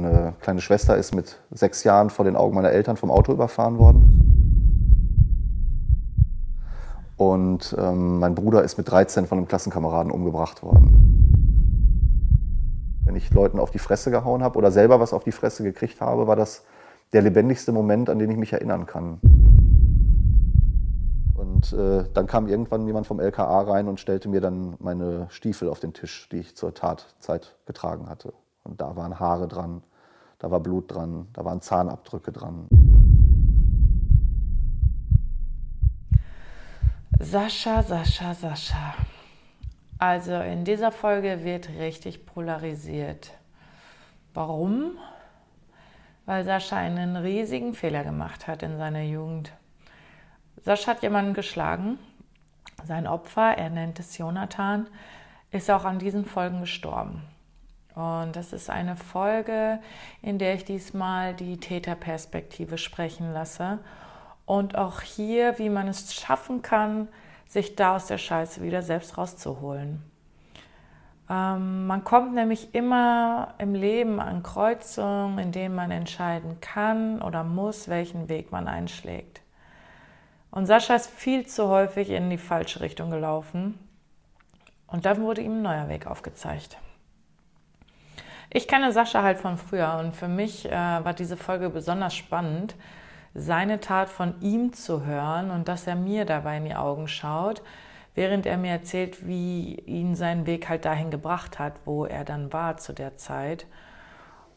Meine kleine Schwester ist mit sechs Jahren vor den Augen meiner Eltern vom Auto überfahren worden. Und ähm, mein Bruder ist mit 13 von einem Klassenkameraden umgebracht worden. Wenn ich Leuten auf die Fresse gehauen habe oder selber was auf die Fresse gekriegt habe, war das der lebendigste Moment, an den ich mich erinnern kann. Und äh, dann kam irgendwann jemand vom LKA rein und stellte mir dann meine Stiefel auf den Tisch, die ich zur Tatzeit getragen hatte. Und da waren Haare dran, da war Blut dran, da waren Zahnabdrücke dran. Sascha, Sascha, Sascha. Also in dieser Folge wird richtig polarisiert. Warum? Weil Sascha einen riesigen Fehler gemacht hat in seiner Jugend. Sascha hat jemanden geschlagen. Sein Opfer, er nennt es Jonathan, ist auch an diesen Folgen gestorben. Und das ist eine Folge, in der ich diesmal die Täterperspektive sprechen lasse und auch hier, wie man es schaffen kann, sich da aus der Scheiße wieder selbst rauszuholen. Ähm, man kommt nämlich immer im Leben an Kreuzungen, in denen man entscheiden kann oder muss, welchen Weg man einschlägt. Und Sascha ist viel zu häufig in die falsche Richtung gelaufen. Und dann wurde ihm ein neuer Weg aufgezeigt. Ich kenne Sascha halt von früher und für mich äh, war diese Folge besonders spannend, seine Tat von ihm zu hören und dass er mir dabei in die Augen schaut, während er mir erzählt, wie ihn sein Weg halt dahin gebracht hat, wo er dann war zu der Zeit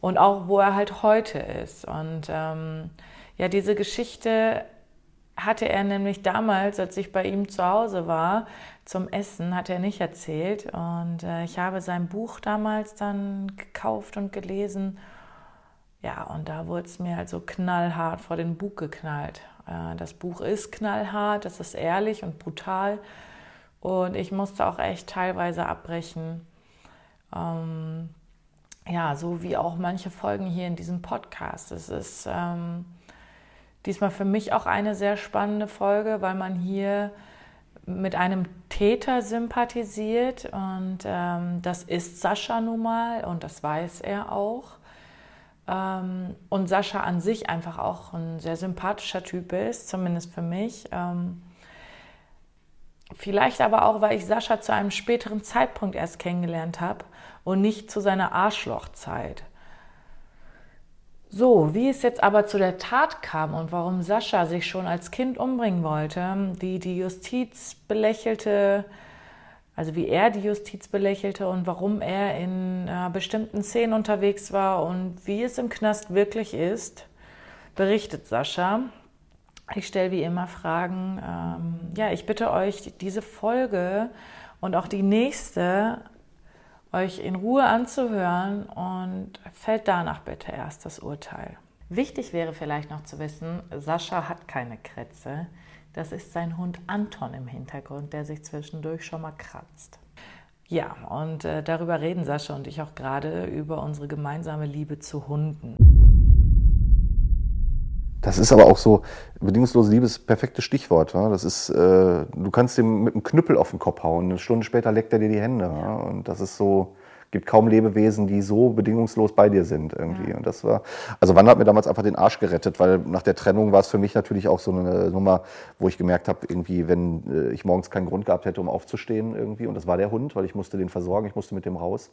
und auch wo er halt heute ist. Und ähm, ja, diese Geschichte hatte er nämlich damals, als ich bei ihm zu Hause war, zum Essen, hat er nicht erzählt. Und äh, ich habe sein Buch damals dann gekauft und gelesen ja, und da wurde es mir halt so knallhart vor den Bug geknallt. Äh, das Buch ist knallhart, das ist ehrlich und brutal. Und ich musste auch echt teilweise abbrechen. Ähm, ja, so wie auch manche Folgen hier in diesem Podcast. Es ist ähm, diesmal für mich auch eine sehr spannende Folge, weil man hier mit einem Täter sympathisiert. Und ähm, das ist Sascha nun mal und das weiß er auch. Ähm, und Sascha an sich einfach auch ein sehr sympathischer Typ ist, zumindest für mich. Ähm, vielleicht aber auch, weil ich Sascha zu einem späteren Zeitpunkt erst kennengelernt habe und nicht zu seiner Arschlochzeit. So, wie es jetzt aber zu der Tat kam und warum Sascha sich schon als Kind umbringen wollte, die die Justiz belächelte, also wie er die Justiz belächelte und warum er in äh, bestimmten Szenen unterwegs war und wie es im Knast wirklich ist, berichtet Sascha. Ich stelle wie immer Fragen. Ähm, ja, ich bitte euch, diese Folge und auch die nächste euch in Ruhe anzuhören und fällt danach bitte erst das Urteil. Wichtig wäre vielleicht noch zu wissen, Sascha hat keine Krätze. Das ist sein Hund Anton im Hintergrund, der sich zwischendurch schon mal kratzt. Ja, und äh, darüber reden Sascha und ich auch gerade über unsere gemeinsame Liebe zu Hunden. Das ist aber auch so, bedingungslose Liebe ist das perfekte Stichwort. Ja? Das ist, äh, du kannst ihm mit einem Knüppel auf den Kopf hauen, eine Stunde später leckt er dir die Hände. Ja? Und das ist so, gibt kaum Lebewesen, die so bedingungslos bei dir sind irgendwie. Ja. Und das war, also Wanda hat mir damals einfach den Arsch gerettet, weil nach der Trennung war es für mich natürlich auch so eine Nummer, wo ich gemerkt habe, irgendwie, wenn äh, ich morgens keinen Grund gehabt hätte, um aufzustehen irgendwie, und das war der Hund, weil ich musste den versorgen, ich musste mit dem raus,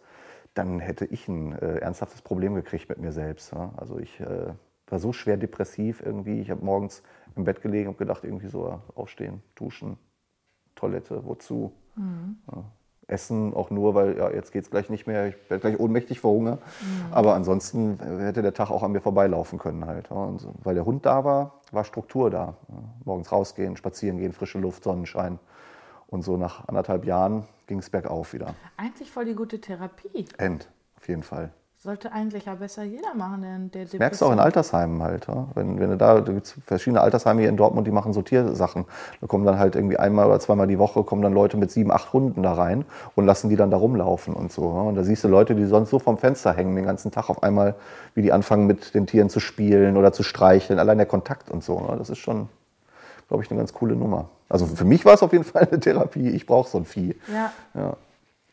dann hätte ich ein äh, ernsthaftes Problem gekriegt mit mir selbst. Ja? Also ich äh, war so schwer depressiv irgendwie. Ich habe morgens im Bett gelegen und gedacht, irgendwie so aufstehen, duschen, Toilette, wozu? Mhm. Ja essen, auch nur, weil ja, jetzt geht es gleich nicht mehr, ich werde gleich ohnmächtig vor Hunger. Mhm. Aber ansonsten hätte der Tag auch an mir vorbeilaufen können halt. Und weil der Hund da war, war Struktur da. Morgens rausgehen, spazieren gehen, frische Luft, Sonnenschein. Und so nach anderthalb Jahren ging es bergauf wieder. Eigentlich voll die gute Therapie. End, auf jeden Fall. Sollte eigentlich ja besser jeder machen, der, der Merkst du auch in Altersheimen halt. Ja? Wenn, wenn du da, da gibt es verschiedene Altersheime hier in Dortmund, die machen Sortiersachen. Da kommen dann halt irgendwie einmal oder zweimal die Woche kommen dann Leute mit sieben, acht Hunden da rein und lassen die dann da rumlaufen und so. Ja? Und da siehst du Leute, die sonst so vom Fenster hängen den ganzen Tag auf einmal, wie die anfangen mit den Tieren zu spielen oder zu streicheln. Allein der Kontakt und so. Ja? Das ist schon, glaube ich, eine ganz coole Nummer. Also für mich war es auf jeden Fall eine Therapie. Ich brauche so ein Vieh. Ja.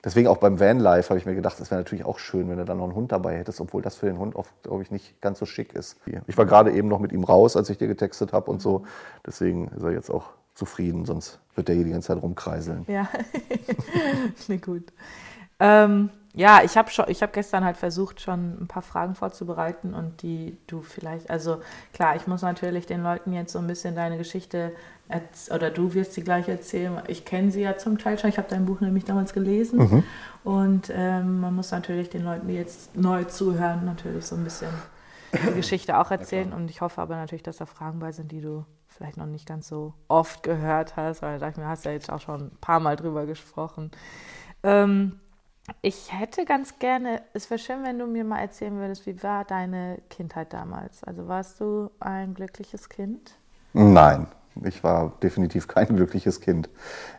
Deswegen auch beim Vanlife habe ich mir gedacht, es wäre natürlich auch schön, wenn du dann noch einen Hund dabei hättest, obwohl das für den Hund oft, glaube ich, nicht ganz so schick ist. Ich war gerade eben noch mit ihm raus, als ich dir getextet habe und so. Deswegen ist er jetzt auch zufrieden, sonst wird der hier die ganze Zeit rumkreiseln. Ja, nee, gut. Ähm, ja, ich habe schon, ich habe gestern halt versucht, schon ein paar Fragen vorzubereiten und die du vielleicht, also klar, ich muss natürlich den Leuten jetzt so ein bisschen deine Geschichte oder du wirst sie gleich erzählen. Ich kenne sie ja zum Teil schon. Ich habe dein Buch nämlich damals gelesen mhm. und ähm, man muss natürlich den Leuten, die jetzt neu zuhören, natürlich so ein bisschen die Geschichte auch erzählen und ich hoffe aber natürlich, dass da Fragen bei sind, die du vielleicht noch nicht ganz so oft gehört hast, weil da dachte ich mir, hast ja jetzt auch schon ein paar Mal drüber gesprochen. Ähm, ich hätte ganz gerne, es wäre schön, wenn du mir mal erzählen würdest, wie war deine Kindheit damals? Also warst du ein glückliches Kind? Nein, ich war definitiv kein glückliches Kind.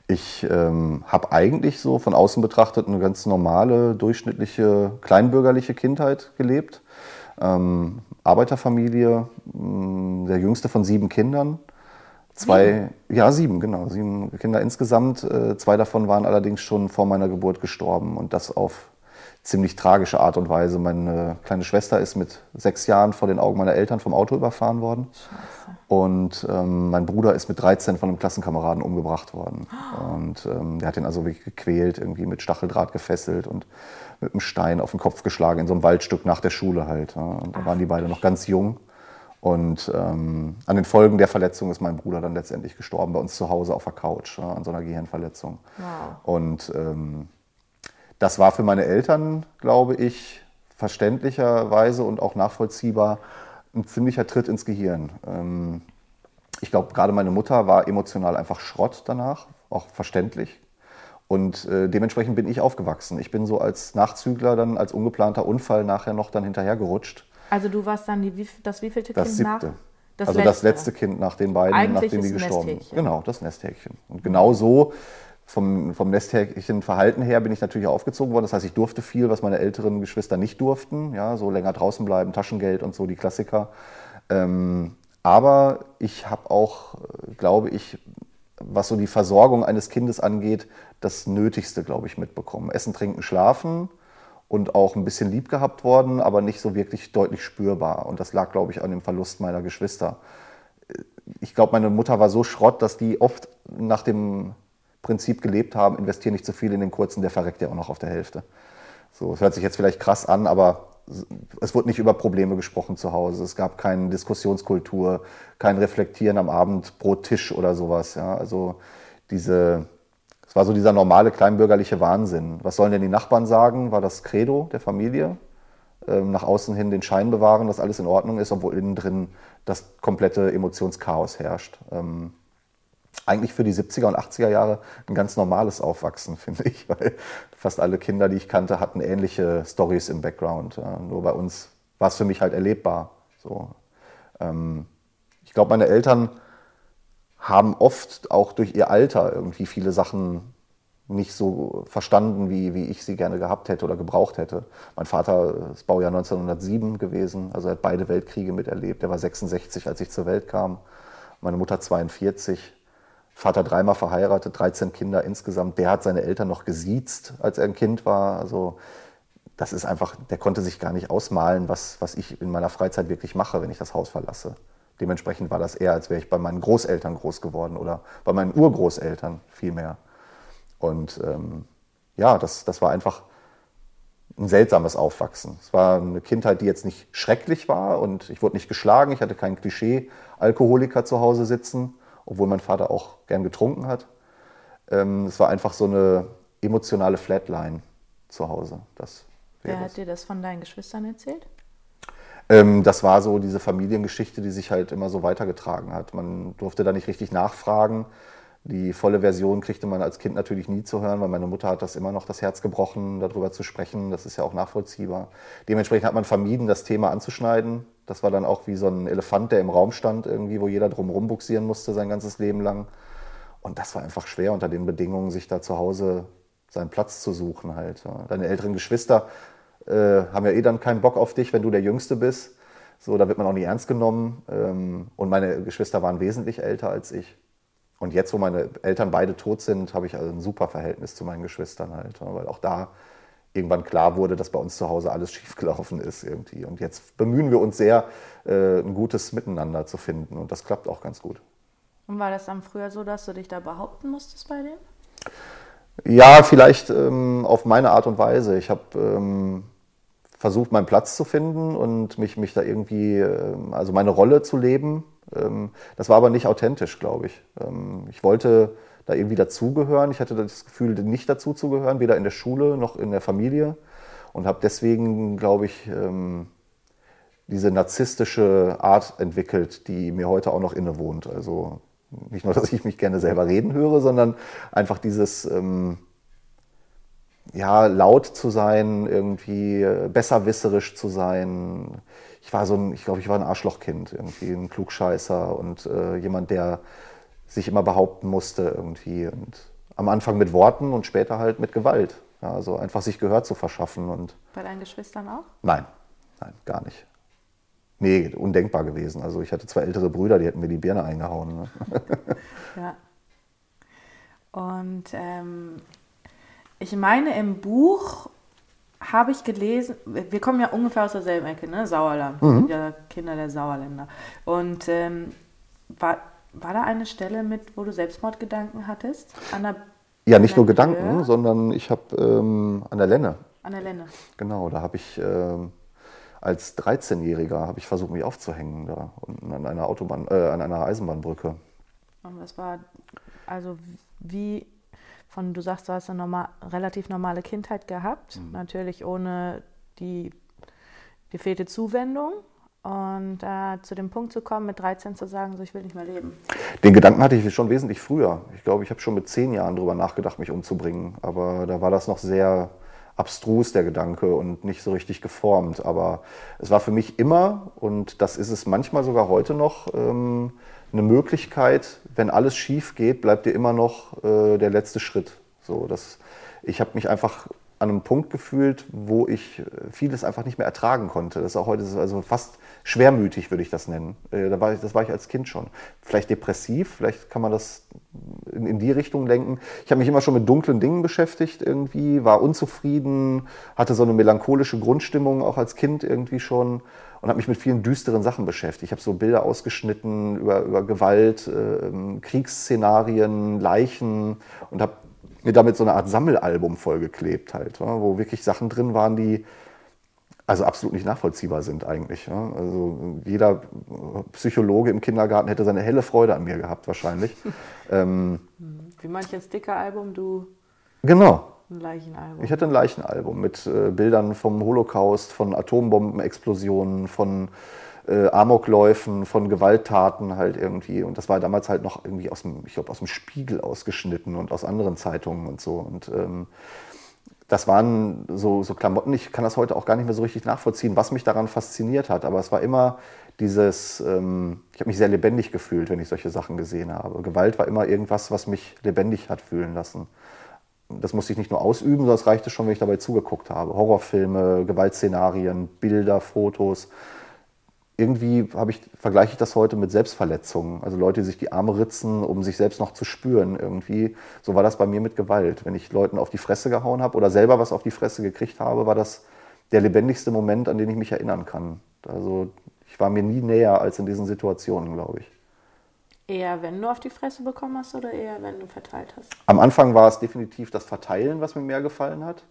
Ich ähm, habe eigentlich so von außen betrachtet eine ganz normale, durchschnittliche, kleinbürgerliche Kindheit gelebt. Ähm, Arbeiterfamilie, der jüngste von sieben Kindern. Zwei, sieben? ja, sieben, genau, sieben Kinder insgesamt. Äh, zwei davon waren allerdings schon vor meiner Geburt gestorben und das auf ziemlich tragische Art und Weise. Meine kleine Schwester ist mit sechs Jahren vor den Augen meiner Eltern vom Auto überfahren worden. Scheiße. Und ähm, mein Bruder ist mit 13 von einem Klassenkameraden umgebracht worden. Und ähm, der hat ihn also wirklich gequält, irgendwie mit Stacheldraht gefesselt und mit einem Stein auf den Kopf geschlagen, in so einem Waldstück nach der Schule halt. Ja. Und da waren die beide noch ganz jung. Und ähm, an den Folgen der Verletzung ist mein Bruder dann letztendlich gestorben, bei uns zu Hause auf der Couch, ja, an so einer Gehirnverletzung. Wow. Und ähm, das war für meine Eltern, glaube ich, verständlicherweise und auch nachvollziehbar ein ziemlicher Tritt ins Gehirn. Ähm, ich glaube, gerade meine Mutter war emotional einfach Schrott danach, auch verständlich. Und äh, dementsprechend bin ich aufgewachsen. Ich bin so als Nachzügler dann, als ungeplanter Unfall nachher noch dann hinterhergerutscht also du warst dann die, das wievielte das Kind siebte. nach? Das also letzte. das letzte Kind nach den beiden, Eigentlich nachdem die gestorben sind. Genau, das Nesthäkchen. Und genau so vom, vom Nesthäkchen-Verhalten her bin ich natürlich aufgezogen worden. Das heißt, ich durfte viel, was meine älteren Geschwister nicht durften. Ja, so länger draußen bleiben, Taschengeld und so, die Klassiker. Ähm, aber ich habe auch, glaube ich, was so die Versorgung eines Kindes angeht, das Nötigste, glaube ich, mitbekommen. Essen, Trinken, Schlafen und auch ein bisschen lieb gehabt worden, aber nicht so wirklich deutlich spürbar. Und das lag, glaube ich, an dem Verlust meiner Geschwister. Ich glaube, meine Mutter war so Schrott, dass die oft nach dem Prinzip gelebt haben, investieren nicht zu viel in den kurzen, der verreckt ja auch noch auf der Hälfte. So, es hört sich jetzt vielleicht krass an, aber es wurde nicht über Probleme gesprochen zu Hause. Es gab keine Diskussionskultur, kein Reflektieren am Abend pro Tisch oder sowas. Ja. Also diese, es war so dieser normale kleinbürgerliche Wahnsinn. Was sollen denn die Nachbarn sagen? War das Credo der Familie? Ähm, nach außen hin den Schein bewahren, dass alles in Ordnung ist, obwohl innen drin das komplette Emotionschaos herrscht. Ähm, eigentlich für die 70er und 80er Jahre ein ganz normales Aufwachsen, finde ich, weil fast alle Kinder, die ich kannte, hatten ähnliche Stories im Background. Ja. Nur bei uns war es für mich halt erlebbar. So. Ähm, ich glaube, meine Eltern haben oft auch durch ihr Alter irgendwie viele Sachen nicht so verstanden, wie, wie ich sie gerne gehabt hätte oder gebraucht hätte. Mein Vater ist Baujahr 1907 gewesen, also er hat beide Weltkriege miterlebt. Er war 66, als ich zur Welt kam. Meine Mutter 42. Vater dreimal verheiratet, 13 Kinder insgesamt. Der hat seine Eltern noch gesiezt, als er ein Kind war. Also das ist einfach, der konnte sich gar nicht ausmalen, was, was ich in meiner Freizeit wirklich mache, wenn ich das Haus verlasse. Dementsprechend war das eher, als wäre ich bei meinen Großeltern groß geworden oder bei meinen Urgroßeltern vielmehr. Und ähm, ja, das, das war einfach ein seltsames Aufwachsen. Es war eine Kindheit, die jetzt nicht schrecklich war und ich wurde nicht geschlagen. Ich hatte keinen Klischee-Alkoholiker zu Hause sitzen, obwohl mein Vater auch gern getrunken hat. Ähm, es war einfach so eine emotionale Flatline zu Hause. Das Wer hat dir das von deinen Geschwistern erzählt? Ähm, das war so diese Familiengeschichte, die sich halt immer so weitergetragen hat. Man durfte da nicht richtig nachfragen. Die volle Version kriegte man als Kind natürlich nie zu hören, weil meine Mutter hat das immer noch das Herz gebrochen, darüber zu sprechen. Das ist ja auch nachvollziehbar. Dementsprechend hat man vermieden, das Thema anzuschneiden. Das war dann auch wie so ein Elefant, der im Raum stand, irgendwie, wo jeder drum rumbuxieren musste sein ganzes Leben lang. Und das war einfach schwer unter den Bedingungen, sich da zu Hause seinen Platz zu suchen halt. Deine älteren Geschwister äh, haben ja eh dann keinen Bock auf dich, wenn du der Jüngste bist. So, da wird man auch nicht ernst genommen. Ähm, und meine Geschwister waren wesentlich älter als ich. Und jetzt, wo meine Eltern beide tot sind, habe ich also ein super Verhältnis zu meinen Geschwistern halt, weil auch da irgendwann klar wurde, dass bei uns zu Hause alles schiefgelaufen ist irgendwie. Und jetzt bemühen wir uns sehr, äh, ein gutes Miteinander zu finden und das klappt auch ganz gut. Und war das dann früher so, dass du dich da behaupten musstest bei denen? Ja, vielleicht ähm, auf meine Art und Weise. Ich habe ähm, versucht, meinen Platz zu finden und mich, mich da irgendwie, ähm, also meine Rolle zu leben. Ähm, das war aber nicht authentisch, glaube ich. Ähm, ich wollte da irgendwie dazugehören. Ich hatte das Gefühl, nicht dazuzugehören, weder in der Schule noch in der Familie. Und habe deswegen, glaube ich, diese narzisstische Art entwickelt, die mir heute auch noch innewohnt. Also nicht nur, dass ich mich gerne selber reden höre, sondern einfach dieses, ähm, ja, laut zu sein, irgendwie besserwisserisch zu sein. Ich war so ein, ich glaube, ich war ein Arschlochkind, irgendwie ein Klugscheißer und äh, jemand, der sich immer behaupten musste irgendwie. Und am Anfang mit Worten und später halt mit Gewalt. Ja, also einfach sich Gehör zu verschaffen. Und Bei deinen Geschwistern auch? Nein, nein, gar nicht. Nee, undenkbar gewesen. Also ich hatte zwei ältere Brüder, die hätten mir die Birne eingehauen. Ne? ja. Und ähm, ich meine, im Buch habe ich gelesen, wir kommen ja ungefähr aus derselben Ecke, ne? Sauerland, mhm. ja Kinder der Sauerländer. Und ähm, war, war da eine Stelle mit, wo du Selbstmordgedanken hattest? Der, ja, nicht nur Gedanken, Höhe? sondern ich habe ähm, an der Lenne. An der Lenne. Genau, da habe ich ähm, als 13-Jähriger habe ich versucht, mich aufzuhängen da an einer Autobahn, äh, an einer Eisenbahnbrücke. Und was war, also wie von, du sagst, du hast eine normal, relativ normale Kindheit gehabt, mhm. natürlich ohne die, die fehlte Zuwendung. Und äh, zu dem Punkt zu kommen, mit 13 zu sagen, so ich will nicht mehr leben. Den Gedanken hatte ich schon wesentlich früher. Ich glaube, ich habe schon mit zehn Jahren darüber nachgedacht, mich umzubringen. Aber da war das noch sehr abstrus, der Gedanke, und nicht so richtig geformt. Aber es war für mich immer, und das ist es manchmal sogar heute noch, ähm, eine Möglichkeit, wenn alles schief geht, bleibt dir immer noch äh, der letzte Schritt. So, das, ich habe mich einfach an einem Punkt gefühlt, wo ich vieles einfach nicht mehr ertragen konnte. Das ist auch heute also fast schwermütig, würde ich das nennen. Äh, da war ich, das war ich als Kind schon. Vielleicht depressiv, vielleicht kann man das in, in die Richtung lenken. Ich habe mich immer schon mit dunklen Dingen beschäftigt irgendwie, war unzufrieden, hatte so eine melancholische Grundstimmung auch als Kind irgendwie schon und habe mich mit vielen düsteren Sachen beschäftigt. Ich habe so Bilder ausgeschnitten über, über Gewalt, äh, Kriegsszenarien, Leichen und habe mir damit so eine Art Sammelalbum vollgeklebt halt, wo wirklich Sachen drin waren, die also absolut nicht nachvollziehbar sind eigentlich. Also jeder Psychologe im Kindergarten hätte seine helle Freude an mir gehabt wahrscheinlich. ähm, Wie manches Sticker-Album, du? Genau. Ein Leichenalbum. Ich hatte ein Leichenalbum mit äh, Bildern vom Holocaust, von Atombombenexplosionen, von äh, Amokläufen, von Gewalttaten halt irgendwie. Und das war damals halt noch irgendwie aus dem, ich glaube, aus dem Spiegel ausgeschnitten und aus anderen Zeitungen und so. Und ähm, das waren so, so Klamotten, ich kann das heute auch gar nicht mehr so richtig nachvollziehen, was mich daran fasziniert hat. Aber es war immer dieses, ähm, ich habe mich sehr lebendig gefühlt, wenn ich solche Sachen gesehen habe. Gewalt war immer irgendwas, was mich lebendig hat fühlen lassen. Das musste ich nicht nur ausüben, sondern es reichte schon, wenn ich dabei zugeguckt habe. Horrorfilme, Gewaltszenarien, Bilder, Fotos irgendwie habe ich, vergleiche ich das heute mit Selbstverletzungen. Also Leute, die sich die Arme ritzen, um sich selbst noch zu spüren irgendwie. So war das bei mir mit Gewalt. Wenn ich Leuten auf die Fresse gehauen habe oder selber was auf die Fresse gekriegt habe, war das der lebendigste Moment, an den ich mich erinnern kann. Also ich war mir nie näher als in diesen Situationen, glaube ich. Eher, wenn du auf die Fresse bekommen hast oder eher, wenn du verteilt hast? Am Anfang war es definitiv das Verteilen, was mir mehr gefallen hat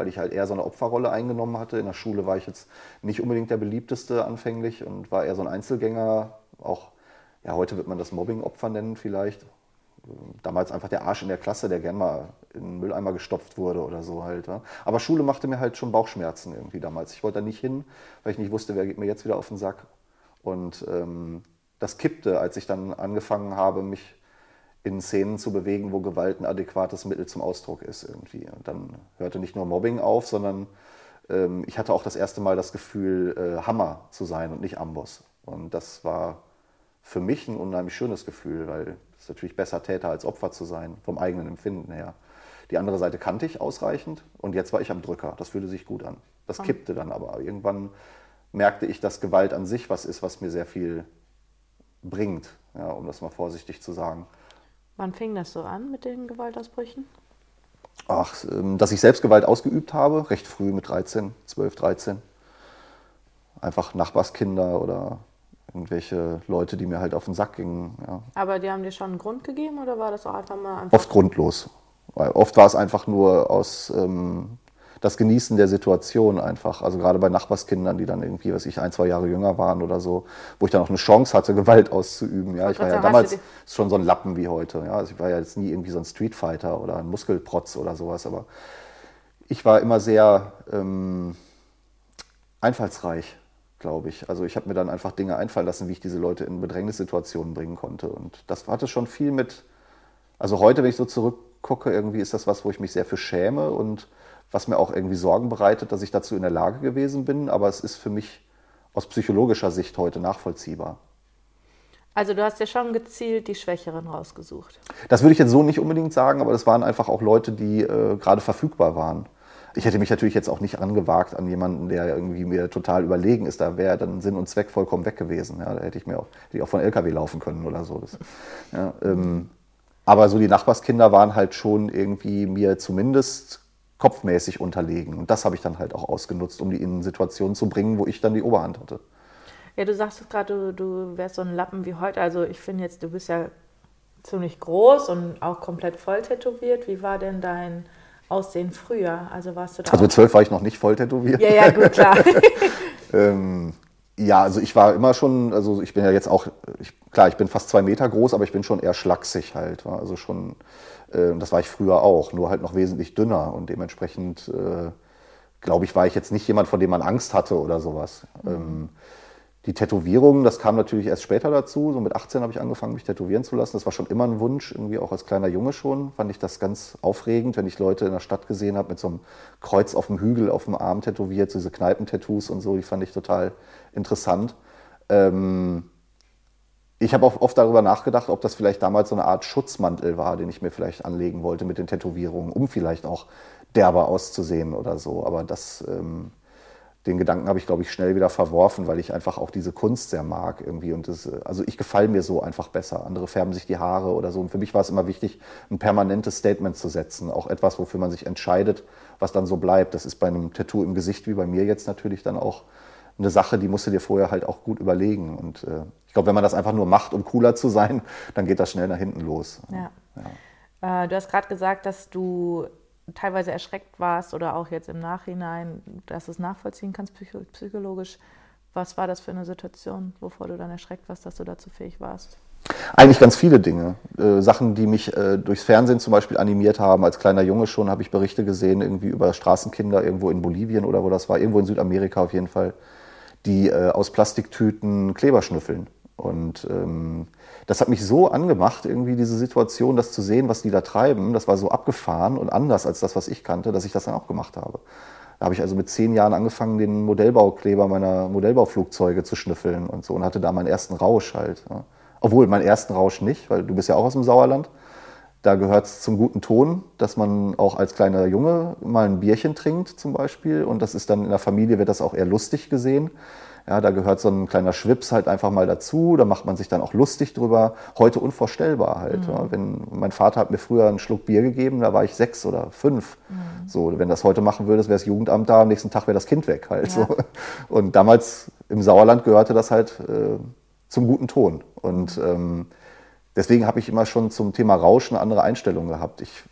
weil ich halt eher so eine Opferrolle eingenommen hatte. In der Schule war ich jetzt nicht unbedingt der beliebteste anfänglich und war eher so ein Einzelgänger. Auch, ja, heute wird man das Mobbing-Opfer nennen vielleicht. Damals einfach der Arsch in der Klasse, der gern mal in den Mülleimer gestopft wurde oder so halt. Ja. Aber Schule machte mir halt schon Bauchschmerzen irgendwie damals. Ich wollte da nicht hin, weil ich nicht wusste, wer geht mir jetzt wieder auf den Sack. Und ähm, das kippte, als ich dann angefangen habe, mich in Szenen zu bewegen, wo Gewalt ein adäquates Mittel zum Ausdruck ist irgendwie. Und dann hörte nicht nur Mobbing auf, sondern ähm, ich hatte auch das erste Mal das Gefühl, äh, Hammer zu sein und nicht Amboss. Und das war für mich ein unheimlich schönes Gefühl, weil es natürlich besser Täter als Opfer zu sein, vom eigenen Empfinden her. Die andere Seite kannte ich ausreichend und jetzt war ich am Drücker. Das fühlte sich gut an. Das kippte dann aber. Irgendwann merkte ich, dass Gewalt an sich was ist, was mir sehr viel bringt, ja, um das mal vorsichtig zu sagen. Wann fing das so an mit den Gewaltausbrüchen? Ach, ähm, dass ich selbst Gewalt ausgeübt habe, recht früh mit 13, 12, 13. Einfach Nachbarskinder oder irgendwelche Leute, die mir halt auf den Sack gingen. Ja. Aber die haben dir schon einen Grund gegeben oder war das auch einfach mal einfach? Oft grundlos. Weil oft war es einfach nur aus ähm, das Genießen der Situation einfach. Also gerade bei Nachbarskindern, die dann irgendwie, was ich, ein, zwei Jahre jünger waren oder so, wo ich dann auch eine Chance hatte, Gewalt auszuüben. Ja, ich war ja damals schon so ein Lappen wie heute. Ja, also ich war ja jetzt nie irgendwie so ein Streetfighter oder ein Muskelprotz oder sowas, aber ich war immer sehr ähm, einfallsreich, glaube ich. Also ich habe mir dann einfach Dinge einfallen lassen, wie ich diese Leute in Bedrängnissituationen bringen konnte. Und das hatte schon viel mit, also heute, wenn ich so zurückgucke, irgendwie ist das was, wo ich mich sehr für schäme und was mir auch irgendwie Sorgen bereitet, dass ich dazu in der Lage gewesen bin. Aber es ist für mich aus psychologischer Sicht heute nachvollziehbar. Also du hast ja schon gezielt die Schwächeren rausgesucht. Das würde ich jetzt so nicht unbedingt sagen, aber das waren einfach auch Leute, die äh, gerade verfügbar waren. Ich hätte mich natürlich jetzt auch nicht angewagt an jemanden, der irgendwie mir total überlegen ist. Da wäre dann Sinn und Zweck vollkommen weg gewesen. Ja, da hätte ich mir auch, hätte ich auch von LKW laufen können oder so. Das, ja, ähm, aber so die Nachbarskinder waren halt schon irgendwie mir zumindest kopfmäßig unterlegen. Und das habe ich dann halt auch ausgenutzt, um die in Situationen zu bringen, wo ich dann die Oberhand hatte. Ja, du sagst gerade, du, du wärst so ein Lappen wie heute. Also ich finde jetzt, du bist ja ziemlich groß und auch komplett voll tätowiert. Wie war denn dein Aussehen früher? Also warst du da Also mit zwölf war ich noch nicht voll tätowiert. Ja, ja, gut, klar. ähm, ja, also ich war immer schon, also ich bin ja jetzt auch, ich, klar, ich bin fast zwei Meter groß, aber ich bin schon eher schlaksig halt. Also schon das war ich früher auch, nur halt noch wesentlich dünner und dementsprechend, äh, glaube ich, war ich jetzt nicht jemand, vor dem man Angst hatte oder sowas. Mhm. Ähm, die Tätowierungen, das kam natürlich erst später dazu. So mit 18 habe ich angefangen, mich tätowieren zu lassen. Das war schon immer ein Wunsch, irgendwie auch als kleiner Junge schon. Fand ich das ganz aufregend, wenn ich Leute in der Stadt gesehen habe mit so einem Kreuz auf dem Hügel auf dem Arm tätowiert, so diese Kneipentattoos und so. Die fand ich total interessant. Ähm, ich habe auch oft darüber nachgedacht, ob das vielleicht damals so eine Art Schutzmantel war, den ich mir vielleicht anlegen wollte mit den Tätowierungen, um vielleicht auch derber auszusehen oder so. Aber das, ähm, den Gedanken habe ich, glaube ich, schnell wieder verworfen, weil ich einfach auch diese Kunst sehr mag irgendwie. Und das, also ich gefalle mir so einfach besser. Andere färben sich die Haare oder so. Und für mich war es immer wichtig, ein permanentes Statement zu setzen. Auch etwas, wofür man sich entscheidet, was dann so bleibt. Das ist bei einem Tattoo im Gesicht wie bei mir jetzt natürlich dann auch eine Sache, die musst du dir vorher halt auch gut überlegen. Und äh, ich glaube, wenn man das einfach nur macht, um cooler zu sein, dann geht das schnell nach hinten los. Ja. ja. Äh, du hast gerade gesagt, dass du teilweise erschreckt warst oder auch jetzt im Nachhinein, dass du es nachvollziehen kannst psychologisch. Was war das für eine Situation, wovor du dann erschreckt warst, dass du dazu fähig warst? Eigentlich ganz viele Dinge. Äh, Sachen, die mich äh, durchs Fernsehen zum Beispiel animiert haben. Als kleiner Junge schon habe ich Berichte gesehen, irgendwie über Straßenkinder irgendwo in Bolivien oder wo das war, irgendwo in Südamerika auf jeden Fall die äh, aus Plastiktüten Kleber schnüffeln. Und ähm, das hat mich so angemacht, irgendwie diese Situation, das zu sehen, was die da treiben. Das war so abgefahren und anders als das, was ich kannte, dass ich das dann auch gemacht habe. Da habe ich also mit zehn Jahren angefangen, den Modellbaukleber meiner Modellbauflugzeuge zu schnüffeln und so und hatte da meinen ersten Rausch halt. Ja. Obwohl, meinen ersten Rausch nicht, weil du bist ja auch aus dem Sauerland. Da gehört es zum guten Ton, dass man auch als kleiner Junge mal ein Bierchen trinkt zum Beispiel. Und das ist dann in der Familie, wird das auch eher lustig gesehen. Ja, da gehört so ein kleiner Schwips halt einfach mal dazu. Da macht man sich dann auch lustig drüber. Heute unvorstellbar halt. Mhm. Ja. Wenn, mein Vater hat mir früher einen Schluck Bier gegeben, da war ich sechs oder fünf. Mhm. So, wenn das heute machen würde, wäre das Jugendamt da, am nächsten Tag wäre das Kind weg halt. Ja. So. Und damals im Sauerland gehörte das halt äh, zum guten Ton. Und ähm, deswegen habe ich immer schon zum Thema Rauschen andere Einstellung gehabt. Ich,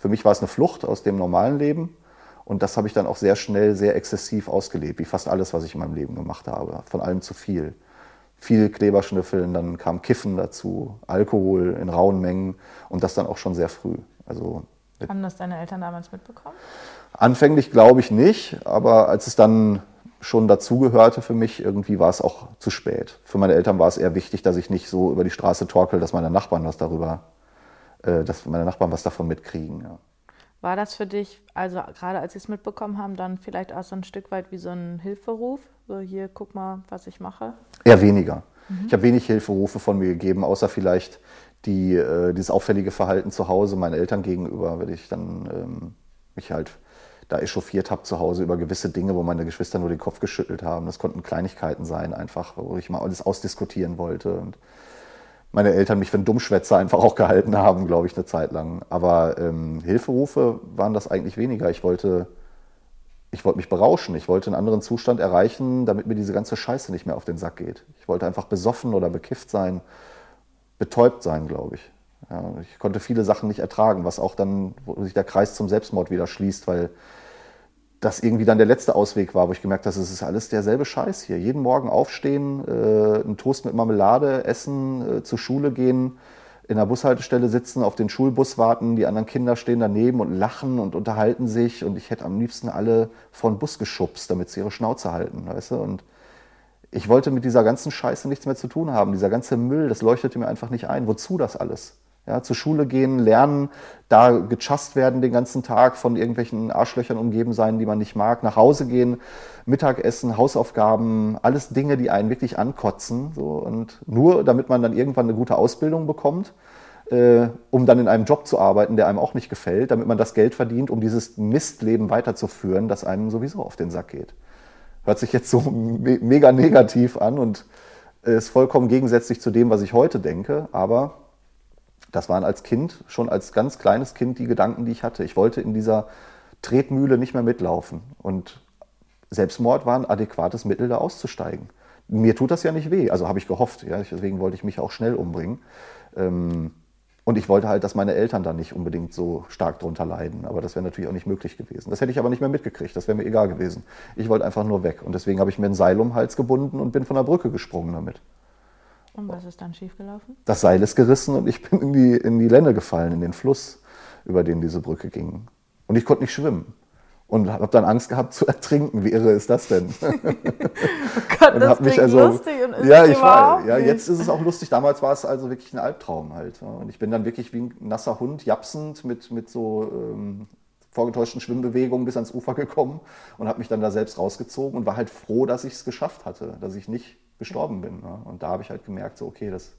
für mich war es eine Flucht aus dem normalen Leben. Und das habe ich dann auch sehr schnell, sehr exzessiv ausgelebt, wie fast alles, was ich in meinem Leben gemacht habe. Von allem zu viel. Viel Kleberschnüffeln, dann kam Kiffen dazu, Alkohol in rauen Mengen und das dann auch schon sehr früh. Also Haben das deine Eltern damals mitbekommen? Anfänglich glaube ich nicht, aber als es dann schon dazugehörte für mich, irgendwie war es auch zu spät. Für meine Eltern war es eher wichtig, dass ich nicht so über die Straße torkel, dass meine Nachbarn was darüber, äh, dass meine Nachbarn was davon mitkriegen. Ja. War das für dich, also gerade als sie es mitbekommen haben, dann vielleicht auch so ein Stück weit wie so ein Hilferuf? So hier, guck mal, was ich mache? Eher weniger. Mhm. Ich habe wenig Hilferufe von mir gegeben, außer vielleicht die, äh, dieses auffällige Verhalten zu Hause meinen Eltern gegenüber, wenn ich dann ähm, mich halt da echauffiert habe zu Hause über gewisse Dinge, wo meine Geschwister nur den Kopf geschüttelt haben. Das konnten Kleinigkeiten sein, einfach, wo ich mal alles ausdiskutieren wollte. Und meine Eltern mich für einen Dummschwätzer einfach auch gehalten haben, glaube ich, eine Zeit lang. Aber ähm, Hilferufe waren das eigentlich weniger. Ich wollte, ich wollte mich berauschen. Ich wollte einen anderen Zustand erreichen, damit mir diese ganze Scheiße nicht mehr auf den Sack geht. Ich wollte einfach besoffen oder bekifft sein, betäubt sein, glaube ich. Ja, ich konnte viele Sachen nicht ertragen, was auch dann, wo sich der Kreis zum Selbstmord wieder schließt, weil das irgendwie dann der letzte Ausweg war, wo ich gemerkt habe, es ist alles derselbe Scheiß hier. Jeden Morgen aufstehen, äh, einen Toast mit Marmelade essen, äh, zur Schule gehen, in der Bushaltestelle sitzen, auf den Schulbus warten, die anderen Kinder stehen daneben und lachen und unterhalten sich und ich hätte am liebsten alle vor den Bus geschubst, damit sie ihre Schnauze halten, weißt du? Und ich wollte mit dieser ganzen Scheiße nichts mehr zu tun haben. Dieser ganze Müll, das leuchtete mir einfach nicht ein. Wozu das alles? Ja, zur Schule gehen, lernen, da gechast werden den ganzen Tag, von irgendwelchen Arschlöchern umgeben sein, die man nicht mag, nach Hause gehen, Mittagessen, Hausaufgaben, alles Dinge, die einen wirklich ankotzen. So, und nur damit man dann irgendwann eine gute Ausbildung bekommt, äh, um dann in einem Job zu arbeiten, der einem auch nicht gefällt, damit man das Geld verdient, um dieses Mistleben weiterzuführen, das einem sowieso auf den Sack geht. Hört sich jetzt so me mega negativ an und ist vollkommen gegensätzlich zu dem, was ich heute denke, aber das waren als Kind, schon als ganz kleines Kind, die Gedanken, die ich hatte. Ich wollte in dieser Tretmühle nicht mehr mitlaufen. Und Selbstmord war ein adäquates Mittel, da auszusteigen. Mir tut das ja nicht weh, also habe ich gehofft. Ja, deswegen wollte ich mich auch schnell umbringen. Ähm, und ich wollte halt, dass meine Eltern da nicht unbedingt so stark drunter leiden. Aber das wäre natürlich auch nicht möglich gewesen. Das hätte ich aber nicht mehr mitgekriegt. Das wäre mir egal gewesen. Ich wollte einfach nur weg. Und deswegen habe ich mir ein Seil um den Hals gebunden und bin von der Brücke gesprungen damit. Und was ist dann schiefgelaufen? Das Seil ist gerissen und ich bin in die, in die Lenne gefallen, in den Fluss, über den diese Brücke ging. Und ich konnte nicht schwimmen. Und habe dann Angst gehabt zu ertrinken. Wie irre ist das denn? oh Gott, und das mich also, lustig und ist Ja, ich weiß. Ja, jetzt ist es auch lustig. Damals war es also wirklich ein Albtraum halt. Und ich bin dann wirklich wie ein nasser Hund, japsend mit, mit so ähm, vorgetäuschten Schwimmbewegungen bis ans Ufer gekommen und habe mich dann da selbst rausgezogen und war halt froh, dass ich es geschafft hatte, dass ich nicht gestorben bin. Ne? Und da habe ich halt gemerkt, so, okay, das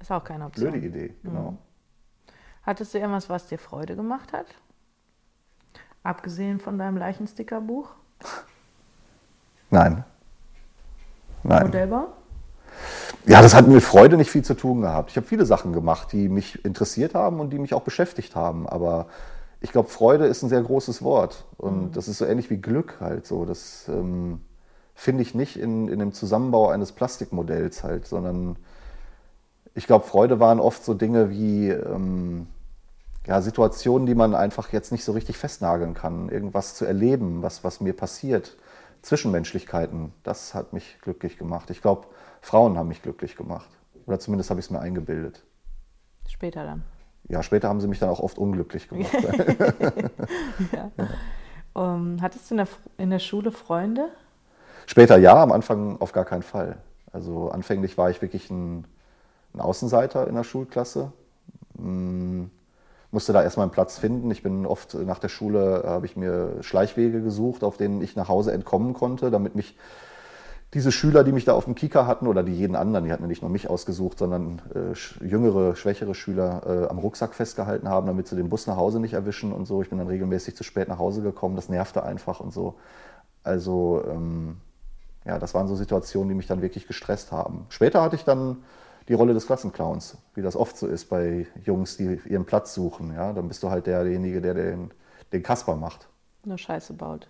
ist auch keine Option. Blöde Idee, genau. Mhm. Hattest du irgendwas, was dir Freude gemacht hat? Abgesehen von deinem Leichenstickerbuch? Nein. Nein. Modellbau? Ja, das hat mit Freude nicht viel zu tun gehabt. Ich habe viele Sachen gemacht, die mich interessiert haben und die mich auch beschäftigt haben. Aber ich glaube, Freude ist ein sehr großes Wort. Und mhm. das ist so ähnlich wie Glück halt so. Das, ähm, finde ich nicht in, in dem Zusammenbau eines Plastikmodells halt, sondern ich glaube, Freude waren oft so Dinge wie ähm, ja, Situationen, die man einfach jetzt nicht so richtig festnageln kann. Irgendwas zu erleben, was, was mir passiert. Zwischenmenschlichkeiten, das hat mich glücklich gemacht. Ich glaube, Frauen haben mich glücklich gemacht. Oder zumindest habe ich es mir eingebildet. Später dann. Ja, später haben sie mich dann auch oft unglücklich gemacht. ja. Ja. Um, hattest du in der, in der Schule Freunde? Später ja, am Anfang auf gar keinen Fall. Also anfänglich war ich wirklich ein, ein Außenseiter in der Schulklasse. Hm, musste da erstmal einen Platz finden. Ich bin oft nach der Schule, habe ich mir Schleichwege gesucht, auf denen ich nach Hause entkommen konnte, damit mich diese Schüler, die mich da auf dem Kika hatten, oder die jeden anderen, die hatten nicht nur mich ausgesucht, sondern äh, jüngere, schwächere Schüler äh, am Rucksack festgehalten haben, damit sie den Bus nach Hause nicht erwischen und so. Ich bin dann regelmäßig zu spät nach Hause gekommen, das nervte einfach und so. Also ähm, ja, das waren so Situationen, die mich dann wirklich gestresst haben. Später hatte ich dann die Rolle des Klassenclowns, wie das oft so ist bei Jungs, die ihren Platz suchen. Ja, dann bist du halt derjenige, der den, den Kasper macht. Nur Scheiße baut.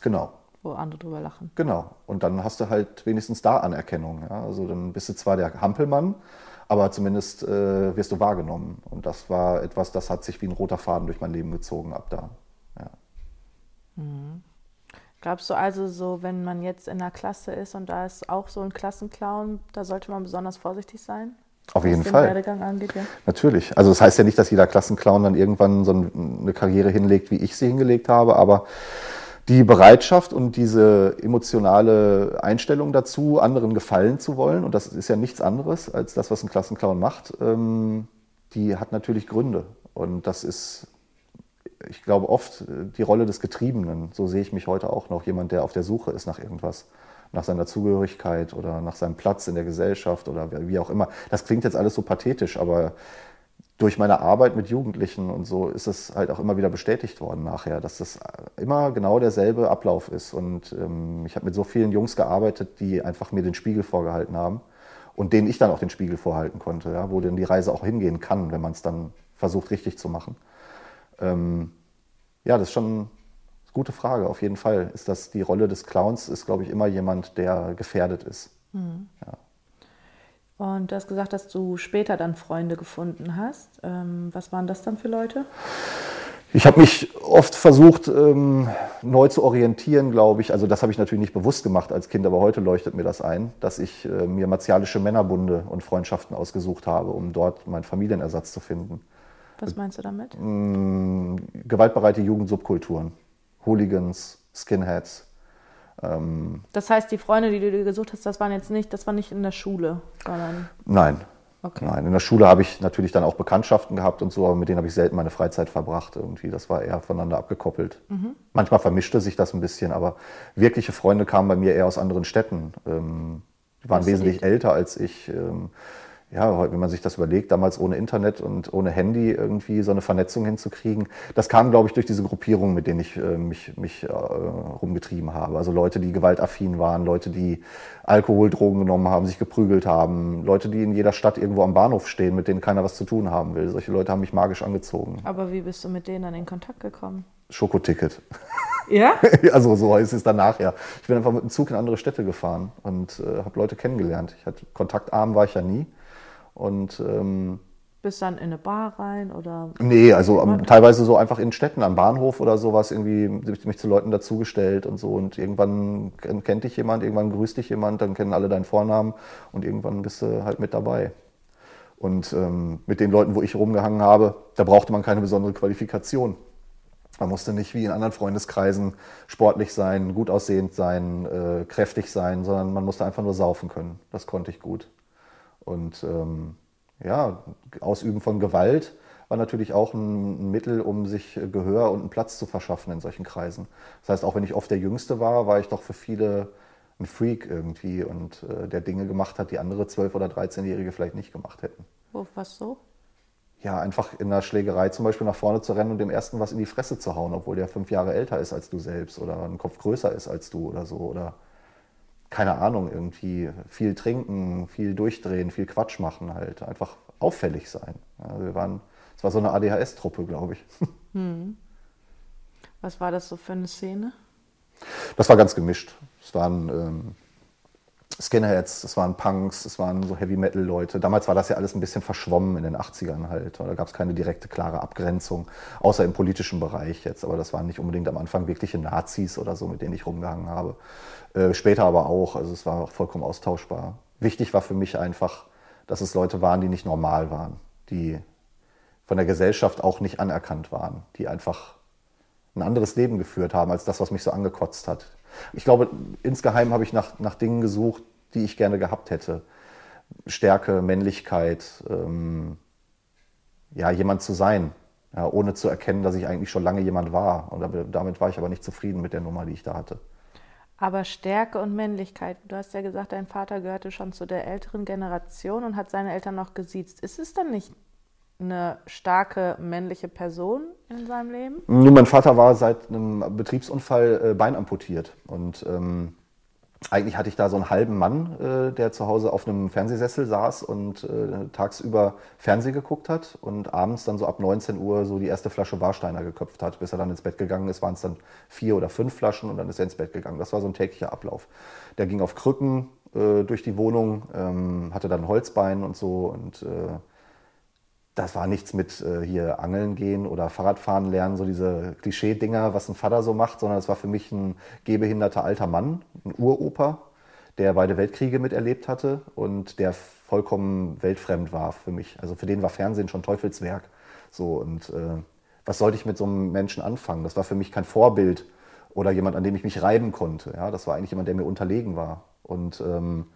Genau. Wo andere drüber lachen. Genau. Und dann hast du halt wenigstens da Anerkennung. Ja? Also dann bist du zwar der Hampelmann, aber zumindest äh, wirst du wahrgenommen. Und das war etwas, das hat sich wie ein roter Faden durch mein Leben gezogen ab da. Ja. Mhm. Glaubst du also so, wenn man jetzt in der Klasse ist und da ist auch so ein Klassenclown, da sollte man besonders vorsichtig sein? Auf jeden Fall. Werdegang angeht, ja? Natürlich. Also das heißt ja nicht, dass jeder Klassenclown dann irgendwann so eine Karriere hinlegt, wie ich sie hingelegt habe, aber die Bereitschaft und diese emotionale Einstellung dazu, anderen gefallen zu wollen, und das ist ja nichts anderes als das, was ein Klassenclown macht, ähm, die hat natürlich Gründe. Und das ist ich glaube, oft äh, die Rolle des Getriebenen. So sehe ich mich heute auch noch. Jemand, der auf der Suche ist nach irgendwas, nach seiner Zugehörigkeit oder nach seinem Platz in der Gesellschaft oder wie auch immer. Das klingt jetzt alles so pathetisch, aber durch meine Arbeit mit Jugendlichen und so ist es halt auch immer wieder bestätigt worden nachher, dass das immer genau derselbe Ablauf ist. Und ähm, ich habe mit so vielen Jungs gearbeitet, die einfach mir den Spiegel vorgehalten haben und denen ich dann auch den Spiegel vorhalten konnte, ja, wo denn die Reise auch hingehen kann, wenn man es dann versucht richtig zu machen. Ähm, ja, das ist schon eine gute Frage, auf jeden Fall. Ist das die Rolle des Clowns, ist, glaube ich, immer jemand, der gefährdet ist. Mhm. Ja. Und du hast gesagt, dass du später dann Freunde gefunden hast. Ähm, was waren das dann für Leute? Ich habe mich oft versucht, ähm, neu zu orientieren, glaube ich. Also das habe ich natürlich nicht bewusst gemacht als Kind, aber heute leuchtet mir das ein, dass ich äh, mir martialische Männerbunde und Freundschaften ausgesucht habe, um dort meinen Familienersatz zu finden. Was meinst du damit? Ähm, gewaltbereite Jugendsubkulturen, Hooligans, Skinheads. Ähm, das heißt, die Freunde, die du dir gesucht hast, das waren jetzt nicht, das war nicht in der Schule, sondern. Nein, Okay. Nein, in der Schule habe ich natürlich dann auch Bekanntschaften gehabt und so, aber mit denen habe ich selten meine Freizeit verbracht irgendwie. Das war eher voneinander abgekoppelt. Mhm. Manchmal vermischte sich das ein bisschen, aber wirkliche Freunde kamen bei mir eher aus anderen Städten. Ähm, die waren wesentlich älter als ich. Ähm, ja, wenn man sich das überlegt, damals ohne Internet und ohne Handy irgendwie so eine Vernetzung hinzukriegen, das kam, glaube ich, durch diese Gruppierungen, mit denen ich äh, mich, mich äh, rumgetrieben habe. Also Leute, die gewaltaffin waren, Leute, die Alkohol, Drogen genommen haben, sich geprügelt haben, Leute, die in jeder Stadt irgendwo am Bahnhof stehen, mit denen keiner was zu tun haben will. Solche Leute haben mich magisch angezogen. Aber wie bist du mit denen dann in Kontakt gekommen? Schokoticket. Ja? also so heißt es danach, ja. Ich bin einfach mit dem Zug in andere Städte gefahren und äh, habe Leute kennengelernt. Ich hatte kontaktarm war ich ja nie. Und ähm, bist dann in eine Bar rein oder? Nee, also um, teilweise so einfach in Städten, am Bahnhof oder sowas, irgendwie mich zu Leuten dazugestellt und so. Und irgendwann kennt dich jemand, irgendwann grüßt dich jemand, dann kennen alle deinen Vornamen und irgendwann bist du halt mit dabei. Und ähm, mit den Leuten, wo ich rumgehangen habe, da brauchte man keine besondere Qualifikation. Man musste nicht wie in anderen Freundeskreisen sportlich sein, gut aussehend sein, äh, kräftig sein, sondern man musste einfach nur saufen können. Das konnte ich gut. Und ähm, ja, Ausüben von Gewalt war natürlich auch ein, Mittel, um sich Gehör und einen Platz zu verschaffen in solchen Kreisen. Das heißt, auch wenn ich oft der Jüngste war, war ich doch für viele ein Freak irgendwie und äh, der Dinge gemacht hat, die andere 12- oder 13-Jährige vielleicht nicht gemacht hätten. Wo, was so? Ja, einfach in der Schlägerei zum Beispiel nach vorne zu rennen und dem Ersten was in die Fresse zu hauen, obwohl der fünf Jahre älter ist als du selbst oder ein Kopf größer ist als du oder so. Oder keine Ahnung, irgendwie viel trinken, viel durchdrehen, viel Quatsch machen halt. Einfach auffällig sein. Also wir waren, es war so eine ADHS-Truppe, glaube ich. Hm. Was war das so für eine Szene? Das war ganz gemischt. Es waren ähm, Skinheads, es waren Punks, es waren so Heavy-Metal-Leute. Damals war das ja alles ein bisschen verschwommen in den 80ern halt. Da gab es keine direkte, klare Abgrenzung, außer im politischen Bereich jetzt. Aber das waren nicht unbedingt am Anfang wirkliche Nazis oder so, mit denen ich rumgehangen habe. Äh, später aber auch, also es war vollkommen austauschbar. Wichtig war für mich einfach, dass es Leute waren, die nicht normal waren, die von der Gesellschaft auch nicht anerkannt waren, die einfach ein anderes Leben geführt haben als das, was mich so angekotzt hat. Ich glaube, insgeheim habe ich nach, nach Dingen gesucht, die ich gerne gehabt hätte. Stärke, Männlichkeit, ähm, ja, jemand zu sein, ja, ohne zu erkennen, dass ich eigentlich schon lange jemand war. Und damit war ich aber nicht zufrieden mit der Nummer, die ich da hatte. Aber Stärke und Männlichkeit, du hast ja gesagt, dein Vater gehörte schon zu der älteren Generation und hat seine Eltern noch gesiezt. Ist es dann nicht eine starke männliche Person in seinem Leben? Nun, mein Vater war seit einem Betriebsunfall äh, beinamputiert und ähm, eigentlich hatte ich da so einen halben Mann, äh, der zu Hause auf einem Fernsehsessel saß und äh, tagsüber Fernsehen geguckt hat und abends dann so ab 19 Uhr so die erste Flasche Warsteiner geköpft hat. Bis er dann ins Bett gegangen ist, waren es dann vier oder fünf Flaschen und dann ist er ins Bett gegangen. Das war so ein täglicher Ablauf. Der ging auf Krücken äh, durch die Wohnung, ähm, hatte dann Holzbein und so und äh, das war nichts mit äh, hier Angeln gehen oder Fahrradfahren lernen, so diese Klischee-Dinger, was ein Vater so macht, sondern es war für mich ein gehbehinderter alter Mann, ein Uropa, der beide Weltkriege miterlebt hatte und der vollkommen weltfremd war für mich. Also für den war Fernsehen schon Teufelswerk. So und äh, was sollte ich mit so einem Menschen anfangen? Das war für mich kein Vorbild oder jemand, an dem ich mich reiben konnte. Ja, das war eigentlich jemand, der mir unterlegen war. Und ähm,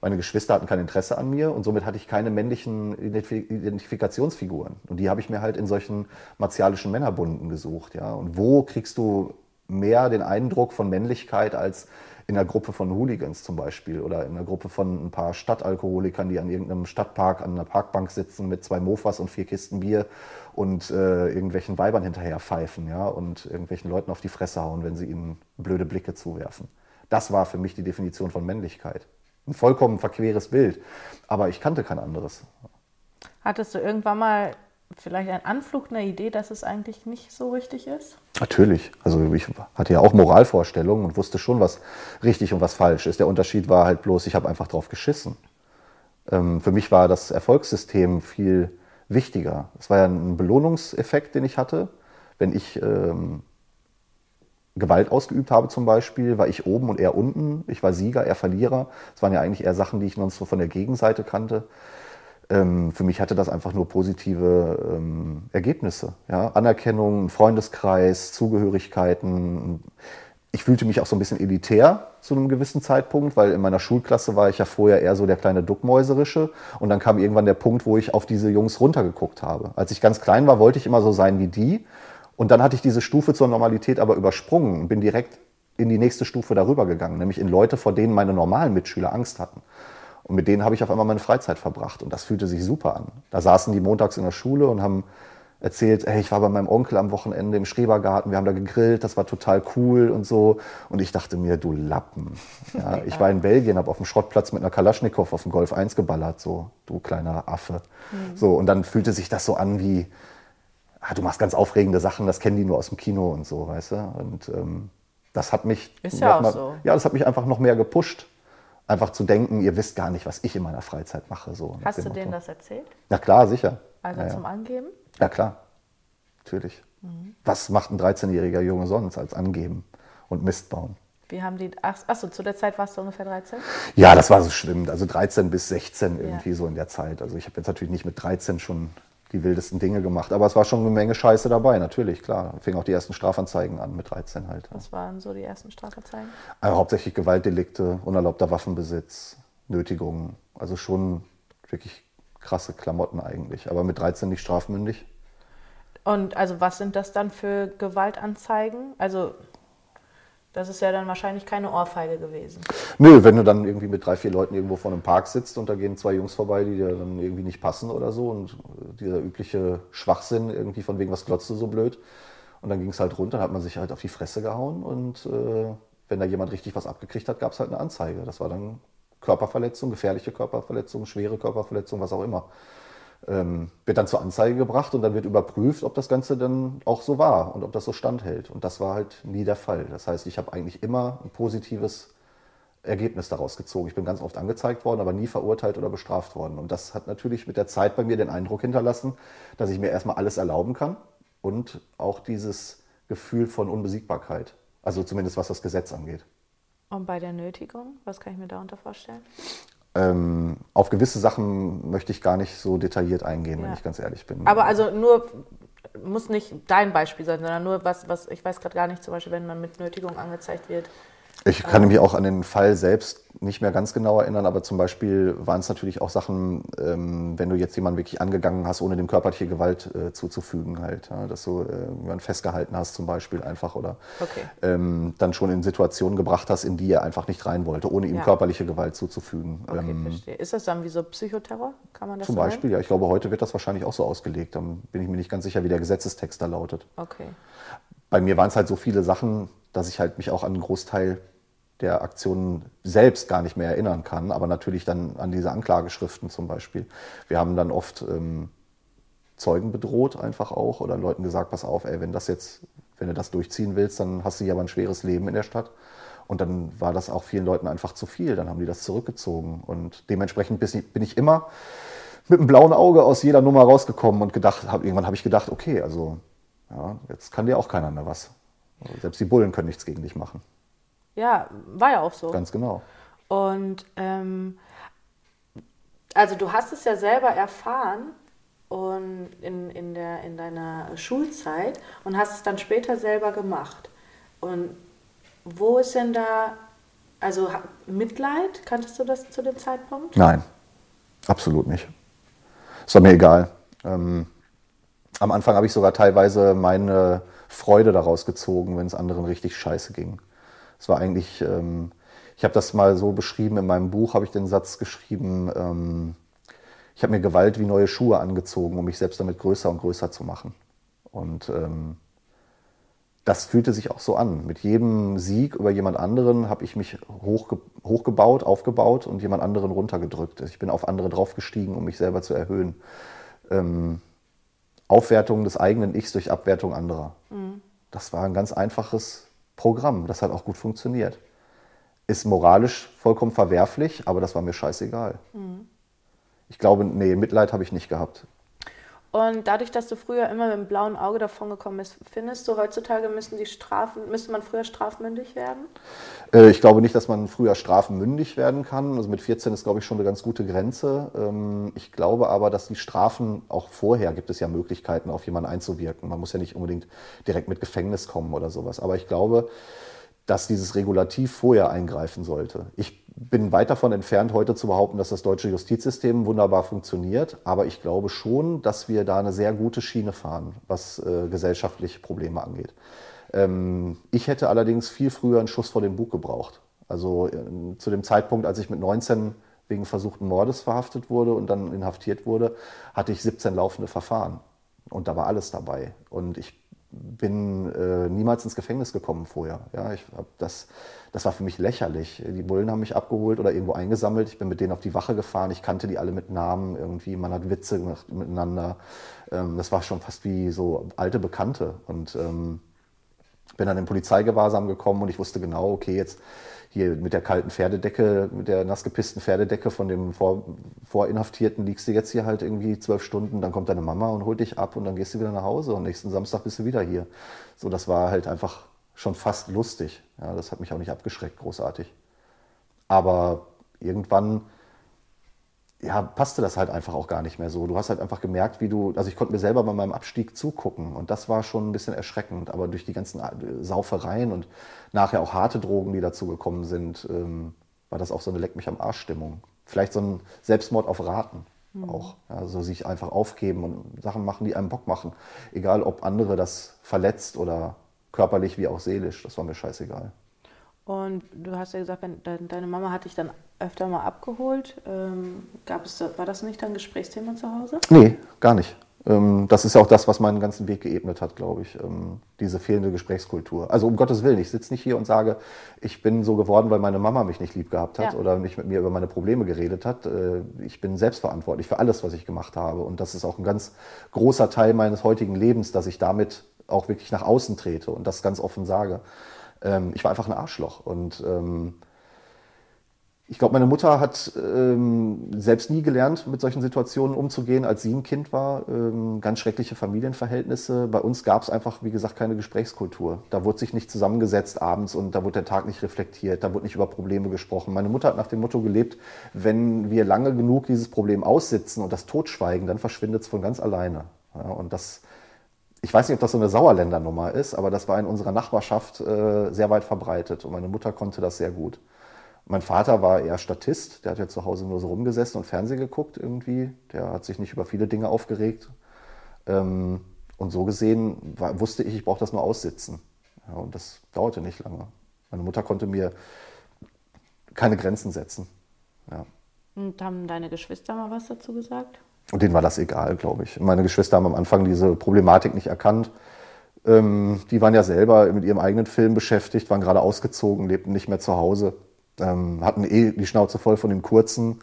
meine Geschwister hatten kein Interesse an mir und somit hatte ich keine männlichen Identifikationsfiguren. Und die habe ich mir halt in solchen martialischen Männerbunden gesucht. Ja. Und wo kriegst du mehr den Eindruck von Männlichkeit als in einer Gruppe von Hooligans zum Beispiel oder in einer Gruppe von ein paar Stadtalkoholikern, die an irgendeinem Stadtpark an einer Parkbank sitzen mit zwei Mofas und vier Kisten Bier und äh, irgendwelchen Weibern hinterher pfeifen ja, und irgendwelchen Leuten auf die Fresse hauen, wenn sie ihnen blöde Blicke zuwerfen. Das war für mich die Definition von Männlichkeit. Ein vollkommen verqueres Bild. Aber ich kannte kein anderes. Hattest du irgendwann mal vielleicht einen Anflug einer Idee, dass es eigentlich nicht so richtig ist? Natürlich. Also ich hatte ja auch Moralvorstellungen und wusste schon, was richtig und was falsch ist. Der Unterschied war halt bloß, ich habe einfach drauf geschissen. Ähm, für mich war das Erfolgssystem viel wichtiger. Es war ja ein Belohnungseffekt, den ich hatte. Wenn ich ähm, Gewalt ausgeübt habe zum Beispiel, war ich oben und er unten. Ich war Sieger, er Verlierer. Das waren ja eigentlich eher Sachen, die ich sonst so von der Gegenseite kannte. Ähm, für mich hatte das einfach nur positive ähm, Ergebnisse. Ja? Anerkennung, Freundeskreis, Zugehörigkeiten. Ich fühlte mich auch so ein bisschen elitär zu einem gewissen Zeitpunkt, weil in meiner Schulklasse war ich ja vorher eher so der kleine Duckmäuserische. Und dann kam irgendwann der Punkt, wo ich auf diese Jungs runtergeguckt habe. Als ich ganz klein war, wollte ich immer so sein wie die. Und dann hatte ich diese Stufe zur Normalität aber übersprungen und bin direkt in die nächste Stufe darüber gegangen, nämlich in Leute, vor denen meine normalen Mitschüler Angst hatten. Und mit denen habe ich auf einmal meine Freizeit verbracht. Und das fühlte sich super an. Da saßen die montags in der Schule und haben erzählt, hey, ich war bei meinem Onkel am Wochenende im Schrebergarten, wir haben da gegrillt, das war total cool und so. Und ich dachte mir, du Lappen. Ja, ich war in Belgien, habe auf dem Schrottplatz mit einer Kalaschnikow auf dem Golf 1 geballert, so, du kleiner Affe. Mhm. So, und dann fühlte sich das so an wie, ah, du machst ganz aufregende Sachen, das kennen die nur aus dem Kino und so, weißt du. Und ähm, das hat mich, Ist ja, auch mal, so. ja, das hat mich einfach noch mehr gepusht einfach zu denken, ihr wisst gar nicht, was ich in meiner Freizeit mache. So Hast du denen das erzählt? Na klar, sicher. Also ja, zum Angeben? Ja klar, natürlich. Mhm. Was macht ein 13-jähriger Junge sonst als angeben und Mist bauen? Wie haben die, ach, achso, zu der Zeit warst du ungefähr 13? Ja, das war so schlimm. Also 13 bis 16 irgendwie ja. so in der Zeit. Also ich habe jetzt natürlich nicht mit 13 schon die wildesten Dinge gemacht. Aber es war schon eine Menge Scheiße dabei, natürlich, klar. Fing auch die ersten Strafanzeigen an mit 13 halt. Was waren so die ersten Strafanzeigen? Also hauptsächlich Gewaltdelikte, unerlaubter Waffenbesitz, Nötigungen. Also schon wirklich krasse Klamotten eigentlich. Aber mit 13 nicht strafmündig. Und also was sind das dann für Gewaltanzeigen? Also das ist ja dann wahrscheinlich keine Ohrfeige gewesen. Nö, wenn du dann irgendwie mit drei, vier Leuten irgendwo vor einem Park sitzt und da gehen zwei Jungs vorbei, die dir dann irgendwie nicht passen oder so und dieser übliche Schwachsinn irgendwie von wegen, was glotzt du so blöd? Und dann ging es halt runter, dann hat man sich halt auf die Fresse gehauen und äh, wenn da jemand richtig was abgekriegt hat, gab es halt eine Anzeige. Das war dann Körperverletzung, gefährliche Körperverletzung, schwere Körperverletzung, was auch immer ähm, wird dann zur Anzeige gebracht und dann wird überprüft, ob das Ganze dann auch so war und ob das so standhält. Und das war halt nie der Fall. Das heißt, ich habe eigentlich immer ein positives Ergebnis daraus gezogen. Ich bin ganz oft angezeigt worden, aber nie verurteilt oder bestraft worden. Und das hat natürlich mit der Zeit bei mir den Eindruck hinterlassen, dass ich mir erstmal alles erlauben kann und auch dieses Gefühl von Unbesiegbarkeit. Also zumindest was das Gesetz angeht. Und bei der Nötigung, was kann ich mir darunter vorstellen? Ähm, auf gewisse Sachen möchte ich gar nicht so detailliert eingehen, ja. wenn ich ganz ehrlich bin. Aber also nur, muss nicht dein Beispiel sein, sondern nur was, was ich weiß gerade gar nicht, zum Beispiel, wenn man mit Nötigung angezeigt wird, ich kann mich auch an den Fall selbst nicht mehr ganz genau erinnern, aber zum Beispiel waren es natürlich auch Sachen, ähm, wenn du jetzt jemanden wirklich angegangen hast, ohne dem körperliche Gewalt äh, zuzufügen, halt, ja, dass du äh, jemanden festgehalten hast zum Beispiel einfach oder okay. ähm, dann schon in Situationen gebracht hast, in die er einfach nicht rein wollte, ohne ihm ja. körperliche Gewalt zuzufügen. Okay, ähm, verstehe. Ist das dann wie so Psychoterror? Kann man das Zum so Beispiel, ja. Ich glaube, heute wird das wahrscheinlich auch so ausgelegt. Dann bin ich mir nicht ganz sicher, wie der Gesetzestext da lautet. Okay. Bei mir waren es halt so viele Sachen, dass ich halt mich auch an einen Großteil der Aktionen selbst gar nicht mehr erinnern kann, aber natürlich dann an diese Anklageschriften zum Beispiel. Wir haben dann oft ähm, Zeugen bedroht einfach auch oder Leuten gesagt, pass auf, ey, wenn das jetzt, wenn du das durchziehen willst, dann hast du hier aber ein schweres Leben in der Stadt. Und dann war das auch vielen Leuten einfach zu viel. Dann haben die das zurückgezogen. Und dementsprechend bin ich immer mit einem blauen Auge aus jeder Nummer rausgekommen und gedacht, hab, irgendwann habe ich gedacht, okay, also ja, jetzt kann dir auch keiner mehr was. Selbst die Bullen können nichts gegen dich machen. Ja, war ja auch so. Ganz genau. Und ähm, also du hast es ja selber erfahren und in, in, der, in deiner Schulzeit und hast es dann später selber gemacht. Und wo ist denn da, also Mitleid, kanntest du das zu dem Zeitpunkt? Nein, absolut nicht. Es war mir egal. Ähm, am Anfang habe ich sogar teilweise meine Freude daraus gezogen, wenn es anderen richtig scheiße ging. Es war eigentlich, ähm, ich habe das mal so beschrieben, in meinem Buch habe ich den Satz geschrieben, ähm, ich habe mir Gewalt wie neue Schuhe angezogen, um mich selbst damit größer und größer zu machen. Und ähm, das fühlte sich auch so an. Mit jedem Sieg über jemand anderen habe ich mich hochge hochgebaut, aufgebaut und jemand anderen runtergedrückt. Ich bin auf andere draufgestiegen, um mich selber zu erhöhen. Ähm, Aufwertung des eigenen Ichs durch Abwertung anderer. Mhm. Das war ein ganz einfaches Programm. Das hat auch gut funktioniert. Ist moralisch vollkommen verwerflich, aber das war mir scheißegal. Mhm. Ich glaube, nee, Mitleid habe ich nicht gehabt. Und dadurch, dass du früher immer mit dem blauen Auge davon gekommen bist, findest du heutzutage müssten die Strafen, müsste man früher strafmündig werden? Äh, ich glaube nicht, dass man früher strafmündig werden kann. Also mit 14 ist, glaube ich, schon eine ganz gute Grenze. Ähm, ich glaube aber, dass die Strafen auch vorher gibt es ja Möglichkeiten, auf jemanden einzuwirken. Man muss ja nicht unbedingt direkt mit Gefängnis kommen oder sowas. Aber ich glaube, dass dieses Regulativ vorher eingreifen sollte. Ich bin weit davon entfernt, heute zu behaupten, dass das deutsche Justizsystem wunderbar funktioniert, aber ich glaube schon, dass wir da eine sehr gute Schiene fahren, was äh, gesellschaftliche Probleme angeht. Ähm, ich hätte allerdings viel früher einen Schuss vor den Bug gebraucht. Also äh, zu dem Zeitpunkt, als ich mit 19 wegen versuchten Mordes verhaftet wurde und dann inhaftiert wurde, hatte ich 17 laufende Verfahren. Und da war alles dabei. Und ich bin äh, niemals ins Gefängnis gekommen vorher. Ja, ich hab das, das war für mich lächerlich. Die Bullen haben mich abgeholt oder irgendwo eingesammelt. Ich bin mit denen auf die Wache gefahren. Ich kannte die alle mit Namen irgendwie. Man hat Witze gemacht miteinander. Ähm, das war schon fast wie so alte Bekannte. Und ähm, bin dann in Polizeigewahrsam gekommen und ich wusste genau, okay, jetzt hier mit der kalten Pferdedecke, mit der nassgepissten Pferdedecke von dem Vor Vorinhaftierten liegst du jetzt hier halt irgendwie zwölf Stunden, dann kommt deine Mama und holt dich ab und dann gehst du wieder nach Hause und nächsten Samstag bist du wieder hier. So, das war halt einfach schon fast lustig. Ja, das hat mich auch nicht abgeschreckt, großartig. Aber irgendwann ja, passte das halt einfach auch gar nicht mehr so. Du hast halt einfach gemerkt, wie du, also ich konnte mir selber bei meinem Abstieg zugucken und das war schon ein bisschen erschreckend. Aber durch die ganzen äh, Saufereien und nachher auch harte Drogen, die dazu gekommen sind, ähm, war das auch so eine Leck mich am Arsch-Stimmung. Vielleicht so ein Selbstmord auf Raten mhm. auch. Also sich einfach aufgeben und Sachen machen, die einem Bock machen. Egal, ob andere das verletzt oder körperlich wie auch seelisch, das war mir scheißegal. Und du hast ja gesagt, deine Mama hat dich dann öfter mal abgeholt. Ähm, gab es, war das nicht dein Gesprächsthema zu Hause? Nee, gar nicht. Ähm, das ist ja auch das, was meinen ganzen Weg geebnet hat, glaube ich. Ähm, diese fehlende Gesprächskultur. Also um Gottes Willen, ich sitze nicht hier und sage, ich bin so geworden, weil meine Mama mich nicht lieb gehabt hat ja. oder nicht mit mir über meine Probleme geredet hat. Äh, ich bin selbstverantwortlich für alles, was ich gemacht habe. Und das ist auch ein ganz großer Teil meines heutigen Lebens, dass ich damit auch wirklich nach außen trete und das ganz offen sage. Ähm, ich war einfach ein Arschloch und ich glaube, meine Mutter hat ähm, selbst nie gelernt, mit solchen Situationen umzugehen, als sie ein Kind war. Ähm, ganz schreckliche Familienverhältnisse. Bei uns gab es einfach, wie gesagt, keine Gesprächskultur. Da wurde sich nicht zusammengesetzt abends und da wurde der Tag nicht reflektiert, da wurde nicht über Probleme gesprochen. Meine Mutter hat nach dem Motto gelebt, wenn wir lange genug dieses Problem aussitzen und das totschweigen, dann verschwindet es von ganz alleine. Ja, und das, ich weiß nicht, ob das so eine Sauerländernummer ist, aber das war in unserer Nachbarschaft äh, sehr weit verbreitet und meine Mutter konnte das sehr gut. Mein Vater war eher Statist, der hat ja zu Hause nur so rumgesessen und Fernsehen geguckt irgendwie. Der hat sich nicht über viele Dinge aufgeregt. Ähm, und so gesehen war, wusste ich, ich brauche das nur aussitzen. Ja, und das dauerte nicht lange. Meine Mutter konnte mir keine Grenzen setzen. Ja. Und haben deine Geschwister mal was dazu gesagt? Und denen war das egal, glaube ich. Meine Geschwister haben am Anfang diese Problematik nicht erkannt. Ähm, die waren ja selber mit ihrem eigenen Film beschäftigt, waren gerade ausgezogen, lebten nicht mehr zu Hause ähm, hatten eh die Schnauze voll von dem Kurzen.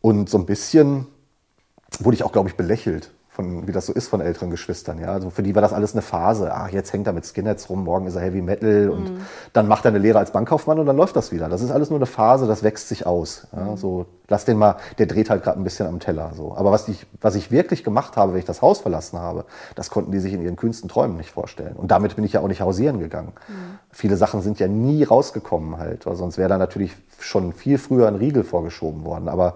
Und so ein bisschen wurde ich auch, glaube ich, belächelt von, wie das so ist von älteren Geschwistern. Ja? Also für die war das alles eine Phase. Ach, jetzt hängt er mit Skinheads rum, morgen ist er Heavy Metal und mhm. dann macht er eine Lehre als Bankkaufmann und dann läuft das wieder. Das ist alles nur eine Phase, das wächst sich aus. Ja? Mhm. So, lass den mal, der dreht halt gerade ein bisschen am Teller. So. Aber was ich, was ich wirklich gemacht habe, wenn ich das Haus verlassen habe, das konnten die sich in ihren kühnsten Träumen nicht vorstellen. Und damit bin ich ja auch nicht hausieren gegangen. Mhm. Viele Sachen sind ja nie rausgekommen halt, weil sonst wäre da natürlich schon viel früher ein Riegel vorgeschoben worden. Aber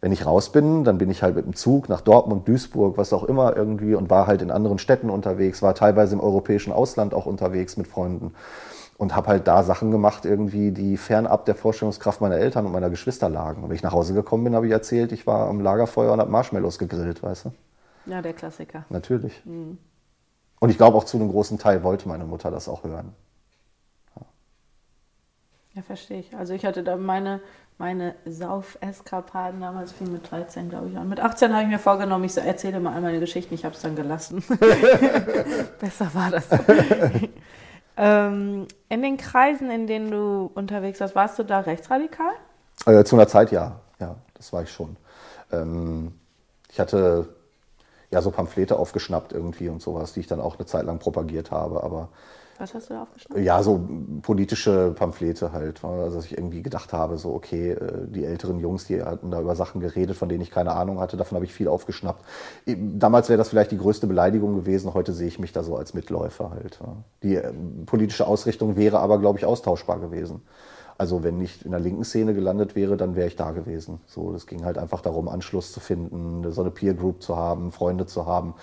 wenn ich raus bin, dann bin ich halt mit dem Zug nach Dortmund, Duisburg, was auch immer irgendwie und war halt in anderen Städten unterwegs, war teilweise im europäischen Ausland auch unterwegs mit Freunden und habe halt da Sachen gemacht irgendwie, die fernab der Vorstellungskraft meiner Eltern und meiner Geschwister lagen. Und wenn ich nach Hause gekommen bin, habe ich erzählt, ich war am Lagerfeuer und habe Marshmallows gegrillt, weißt du? Ja, der Klassiker. Natürlich. Mhm. Und ich glaube auch zu einem großen Teil wollte meine Mutter das auch hören. Ja, verstehe ich. Also ich hatte da meine, meine Sauf-Eskapaden damals viel mit 13, glaube ich. Und mit 18 habe ich mir vorgenommen, ich erzähle mal all meine Geschichten. Ich habe es dann gelassen. Besser war das. ähm, in den Kreisen, in denen du unterwegs warst, warst du da rechtsradikal? Äh, zu einer Zeit ja. Ja, das war ich schon. Ähm, ich hatte ja so Pamphlete aufgeschnappt irgendwie und sowas, die ich dann auch eine Zeit lang propagiert habe. Aber was hast du da aufgeschnappt? Ja, so politische Pamphlete halt. Also dass ich irgendwie gedacht habe, so okay, äh, die älteren Jungs, die hatten da über Sachen geredet, von denen ich keine Ahnung hatte. Davon habe ich viel aufgeschnappt. Damals wäre das vielleicht die größte Beleidigung gewesen. Heute sehe ich mich da so als Mitläufer halt. Die äh, politische Ausrichtung wäre aber, glaube ich, austauschbar gewesen. Also wenn ich in der linken Szene gelandet wäre, dann wäre ich da gewesen. So, das ging halt einfach darum, Anschluss zu finden, so eine Peer Group zu haben, Freunde zu haben.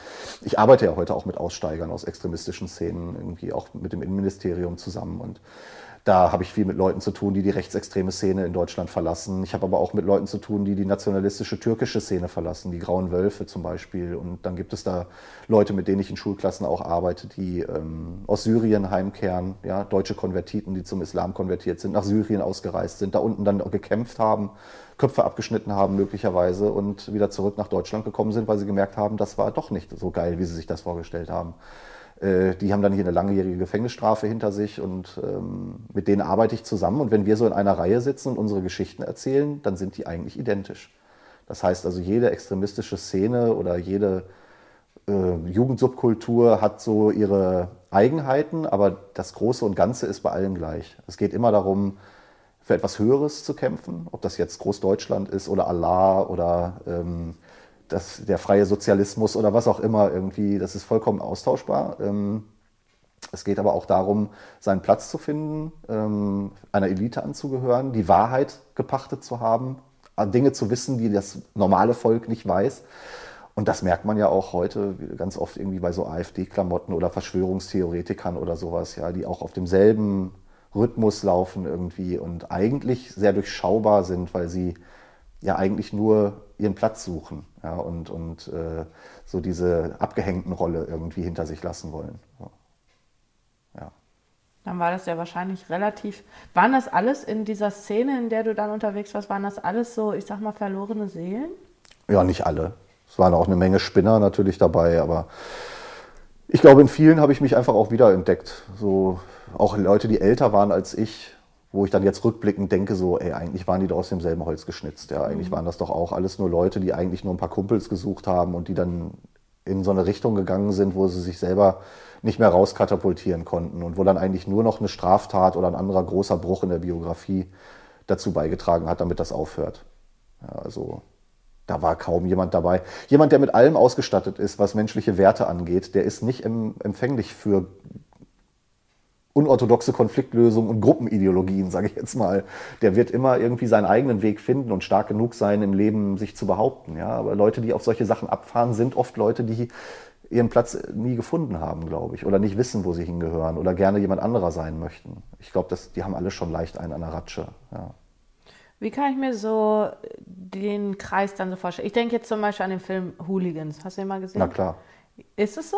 Ich arbeite ja heute auch mit Aussteigern aus extremistischen Szenen, irgendwie auch mit dem Innenministerium zusammen und da habe ich viel mit Leuten zu tun, die die rechtsextreme Szene in Deutschland verlassen. Ich habe aber auch mit Leuten zu tun, die die nationalistische türkische Szene verlassen, die Grauen Wölfe zum Beispiel. Und dann gibt es da Leute, mit denen ich in Schulklassen auch arbeite, die ähm, aus Syrien heimkehren, ja, deutsche Konvertiten, die zum Islam konvertiert sind, nach Syrien ausgereist sind, da unten dann gekämpft haben, Köpfe abgeschnitten haben möglicherweise und wieder zurück nach Deutschland gekommen sind, weil sie gemerkt haben, das war doch nicht so geil, wie sie sich das vorgestellt haben. Äh, die haben dann hier eine langjährige Gefängnisstrafe hinter sich und ähm, mit denen arbeite ich zusammen. Und wenn wir so in einer Reihe sitzen und unsere Geschichten erzählen, dann sind die eigentlich identisch. Das heißt also, jede extremistische Szene oder jede äh, Jugendsubkultur hat so ihre Eigenheiten, aber das Große und Ganze ist bei allen gleich. Es geht immer darum, für etwas Höheres zu kämpfen, ob das jetzt Großdeutschland ist oder Allah oder ähm, das, der freie Sozialismus oder was auch immer irgendwie, das ist vollkommen austauschbar. Ähm, es geht aber auch darum, seinen Platz zu finden, ähm, einer Elite anzugehören, die Wahrheit gepachtet zu haben, Dinge zu wissen, die das normale Volk nicht weiß. Und das merkt man ja auch heute ganz oft irgendwie bei so AfD-Klamotten oder Verschwörungstheoretikern oder sowas, ja, die auch auf demselben Rhythmus laufen irgendwie und eigentlich sehr durchschaubar sind, weil sie ja eigentlich nur ihren Platz suchen ja, und, und äh, so diese abgehängten Rolle irgendwie hinter sich lassen wollen. Ja. Dann war das ja wahrscheinlich relativ. Waren das alles in dieser Szene, in der du dann unterwegs warst, waren das alles so, ich sag mal, verlorene Seelen? Ja, nicht alle. Es waren auch eine Menge Spinner natürlich dabei, aber ich glaube, in vielen habe ich mich einfach auch wiederentdeckt. So auch Leute, die älter waren als ich, wo ich dann jetzt rückblickend denke, so, ey, eigentlich waren die doch aus demselben Holz geschnitzt. Ja, eigentlich mhm. waren das doch auch alles nur Leute, die eigentlich nur ein paar Kumpels gesucht haben und die dann in so eine Richtung gegangen sind, wo sie sich selber nicht mehr rauskatapultieren konnten und wo dann eigentlich nur noch eine Straftat oder ein anderer großer Bruch in der Biografie dazu beigetragen hat, damit das aufhört. Ja, also da war kaum jemand dabei. Jemand, der mit allem ausgestattet ist, was menschliche Werte angeht, der ist nicht empfänglich für unorthodoxe Konfliktlösung und Gruppenideologien, sage ich jetzt mal. Der wird immer irgendwie seinen eigenen Weg finden und stark genug sein, im Leben sich zu behaupten. Ja? Aber Leute, die auf solche Sachen abfahren, sind oft Leute, die ihren Platz nie gefunden haben, glaube ich, oder nicht wissen, wo sie hingehören oder gerne jemand anderer sein möchten. Ich glaube, die haben alle schon leicht einen an der Ratsche. Ja. Wie kann ich mir so den Kreis dann so vorstellen? Ich denke jetzt zum Beispiel an den Film Hooligans. Hast du den mal gesehen? Na klar. Ist es so?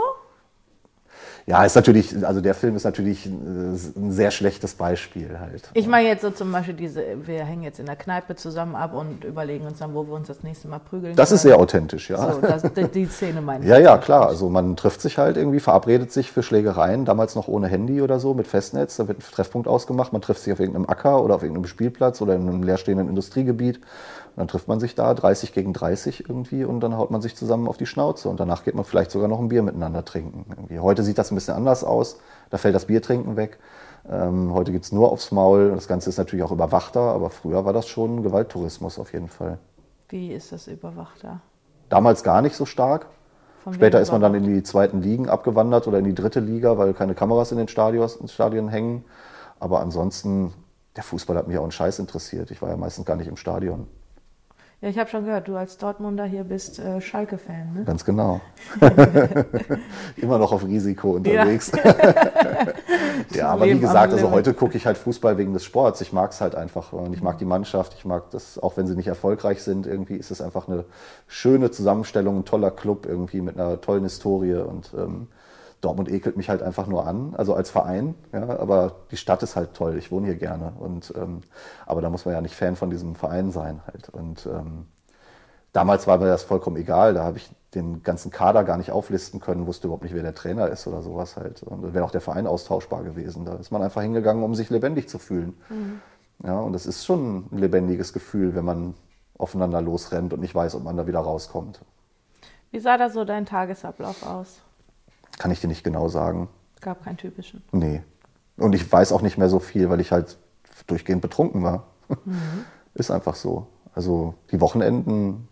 Ja, ist natürlich, also der Film ist natürlich ein sehr schlechtes Beispiel halt. Ich meine jetzt so zum Beispiel diese, wir hängen jetzt in der Kneipe zusammen ab und überlegen uns dann, wo wir uns das nächste Mal prügeln. Das können. ist sehr authentisch, ja. So, das, die Szene meine ich. Ja, ja, klar. Also man trifft sich halt irgendwie, verabredet sich für Schlägereien, damals noch ohne Handy oder so, mit Festnetz, da wird ein Treffpunkt ausgemacht, man trifft sich auf irgendeinem Acker oder auf irgendeinem Spielplatz oder in einem leerstehenden Industriegebiet dann trifft man sich da 30 gegen 30 irgendwie und dann haut man sich zusammen auf die Schnauze und danach geht man vielleicht sogar noch ein Bier miteinander trinken. Irgendwie. Heute sieht das ein bisschen anders aus, da fällt das Biertrinken weg. Ähm, heute gibt es nur aufs Maul. Das Ganze ist natürlich auch überwachter, aber früher war das schon Gewalttourismus auf jeden Fall. Wie ist das überwachter? Damals gar nicht so stark. Von Später ist man dann in die zweiten Ligen abgewandert oder in die dritte Liga, weil keine Kameras in den Stadios, Stadien hängen. Aber ansonsten, der Fußball hat mich auch einen Scheiß interessiert. Ich war ja meistens gar nicht im Stadion. Ja, ich habe schon gehört, du als Dortmunder hier bist äh, Schalke-Fan, ne? Ganz genau. Immer noch auf Risiko unterwegs. Ja, ja aber wie gesagt, also heute gucke ich halt Fußball wegen des Sports. Ich mag es halt einfach und ich mag die Mannschaft. Ich mag das, auch wenn sie nicht erfolgreich sind, irgendwie ist es einfach eine schöne Zusammenstellung, ein toller Club irgendwie mit einer tollen Historie und ähm, Dortmund ekelt mich halt einfach nur an, also als Verein. Ja, aber die Stadt ist halt toll. Ich wohne hier gerne. Und, ähm, aber da muss man ja nicht Fan von diesem Verein sein halt. Und ähm, damals war mir das vollkommen egal. Da habe ich den ganzen Kader gar nicht auflisten können, wusste überhaupt nicht, wer der Trainer ist oder sowas halt. Und da wäre auch der Verein austauschbar gewesen. Da ist man einfach hingegangen, um sich lebendig zu fühlen. Mhm. Ja, und das ist schon ein lebendiges Gefühl, wenn man aufeinander losrennt und nicht weiß, ob man da wieder rauskommt. Wie sah da so dein Tagesablauf aus? Kann ich dir nicht genau sagen. Gab keinen typischen. Nee. Und ich weiß auch nicht mehr so viel, weil ich halt durchgehend betrunken war. Mhm. Ist einfach so. Also die Wochenenden,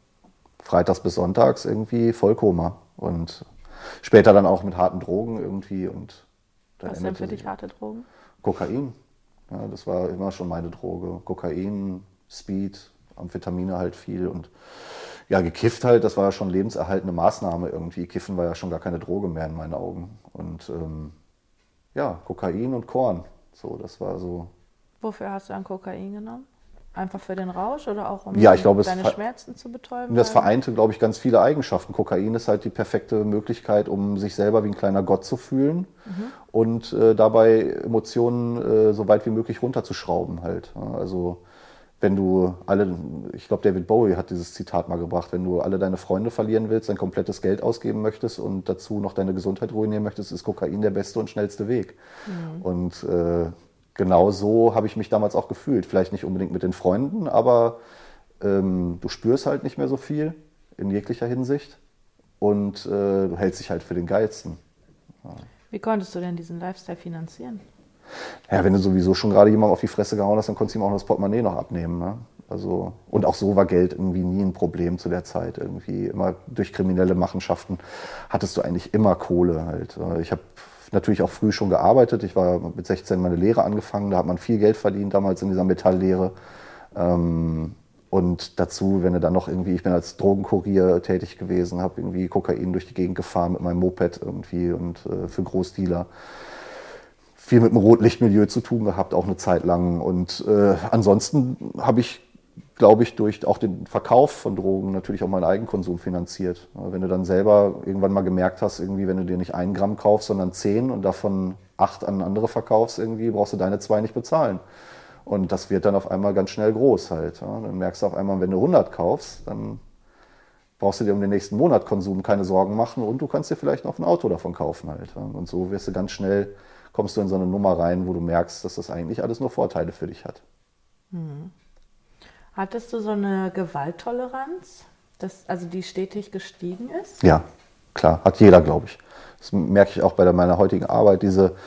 freitags bis sonntags irgendwie Vollkoma. Und später dann auch mit harten Drogen irgendwie. Und Was sind für dich harte Drogen? Kokain. Ja, das war immer schon meine Droge. Kokain, Speed, Amphetamine halt viel und ja, gekifft halt, das war ja schon lebenserhaltende Maßnahme irgendwie. Kiffen war ja schon gar keine Droge mehr in meinen Augen. Und ähm, ja, Kokain und Korn. So, das war so. Wofür hast du dann Kokain genommen? Einfach für den Rausch oder auch um ja, ich glaube, deine Schmerzen zu betäuben? Das vereinte, glaube ich, ganz viele Eigenschaften. Kokain ist halt die perfekte Möglichkeit, um sich selber wie ein kleiner Gott zu fühlen mhm. und äh, dabei Emotionen äh, so weit wie möglich runterzuschrauben halt. Also wenn du alle, ich glaube, David Bowie hat dieses Zitat mal gebracht, wenn du alle deine Freunde verlieren willst, dein komplettes Geld ausgeben möchtest und dazu noch deine Gesundheit ruinieren möchtest, ist Kokain der beste und schnellste Weg. Mhm. Und äh, genau so habe ich mich damals auch gefühlt. Vielleicht nicht unbedingt mit den Freunden, aber ähm, du spürst halt nicht mehr so viel in jeglicher Hinsicht und äh, du hältst dich halt für den Geilsten. Ja. Wie konntest du denn diesen Lifestyle finanzieren? Ja, wenn du sowieso schon gerade jemand auf die Fresse gehauen hast, dann konntest du ihm auch noch das Portemonnaie noch abnehmen. Ne? Also, und auch so war Geld irgendwie nie ein Problem zu der Zeit. Irgendwie immer durch kriminelle Machenschaften hattest du eigentlich immer Kohle halt. Ich habe natürlich auch früh schon gearbeitet. Ich war mit 16 meine Lehre angefangen. Da hat man viel Geld verdient damals in dieser Metalllehre. Ähm, und dazu, wenn du dann noch irgendwie, ich bin als Drogenkurier tätig gewesen, habe irgendwie Kokain durch die Gegend gefahren mit meinem Moped irgendwie und äh, für Großdealer viel mit dem Rotlichtmilieu zu tun gehabt, auch eine Zeit lang. Und äh, ansonsten habe ich, glaube ich, durch auch den Verkauf von Drogen natürlich auch meinen Eigenkonsum finanziert. Wenn du dann selber irgendwann mal gemerkt hast, irgendwie, wenn du dir nicht ein Gramm kaufst, sondern zehn und davon acht an andere verkaufst, irgendwie brauchst du deine zwei nicht bezahlen. Und das wird dann auf einmal ganz schnell groß halt. Ja. Dann merkst du auf einmal, wenn du 100 kaufst, dann brauchst du dir um den nächsten Monat Konsum keine Sorgen machen und du kannst dir vielleicht noch ein Auto davon kaufen halt. Und so wirst du ganz schnell kommst du in so eine Nummer rein, wo du merkst, dass das eigentlich alles nur Vorteile für dich hat. Hm. Hattest du so eine Gewalttoleranz, dass, also die stetig gestiegen ist? Ja, klar, hat jeder, glaube ich. Das merke ich auch bei meiner heutigen Arbeit. Diese,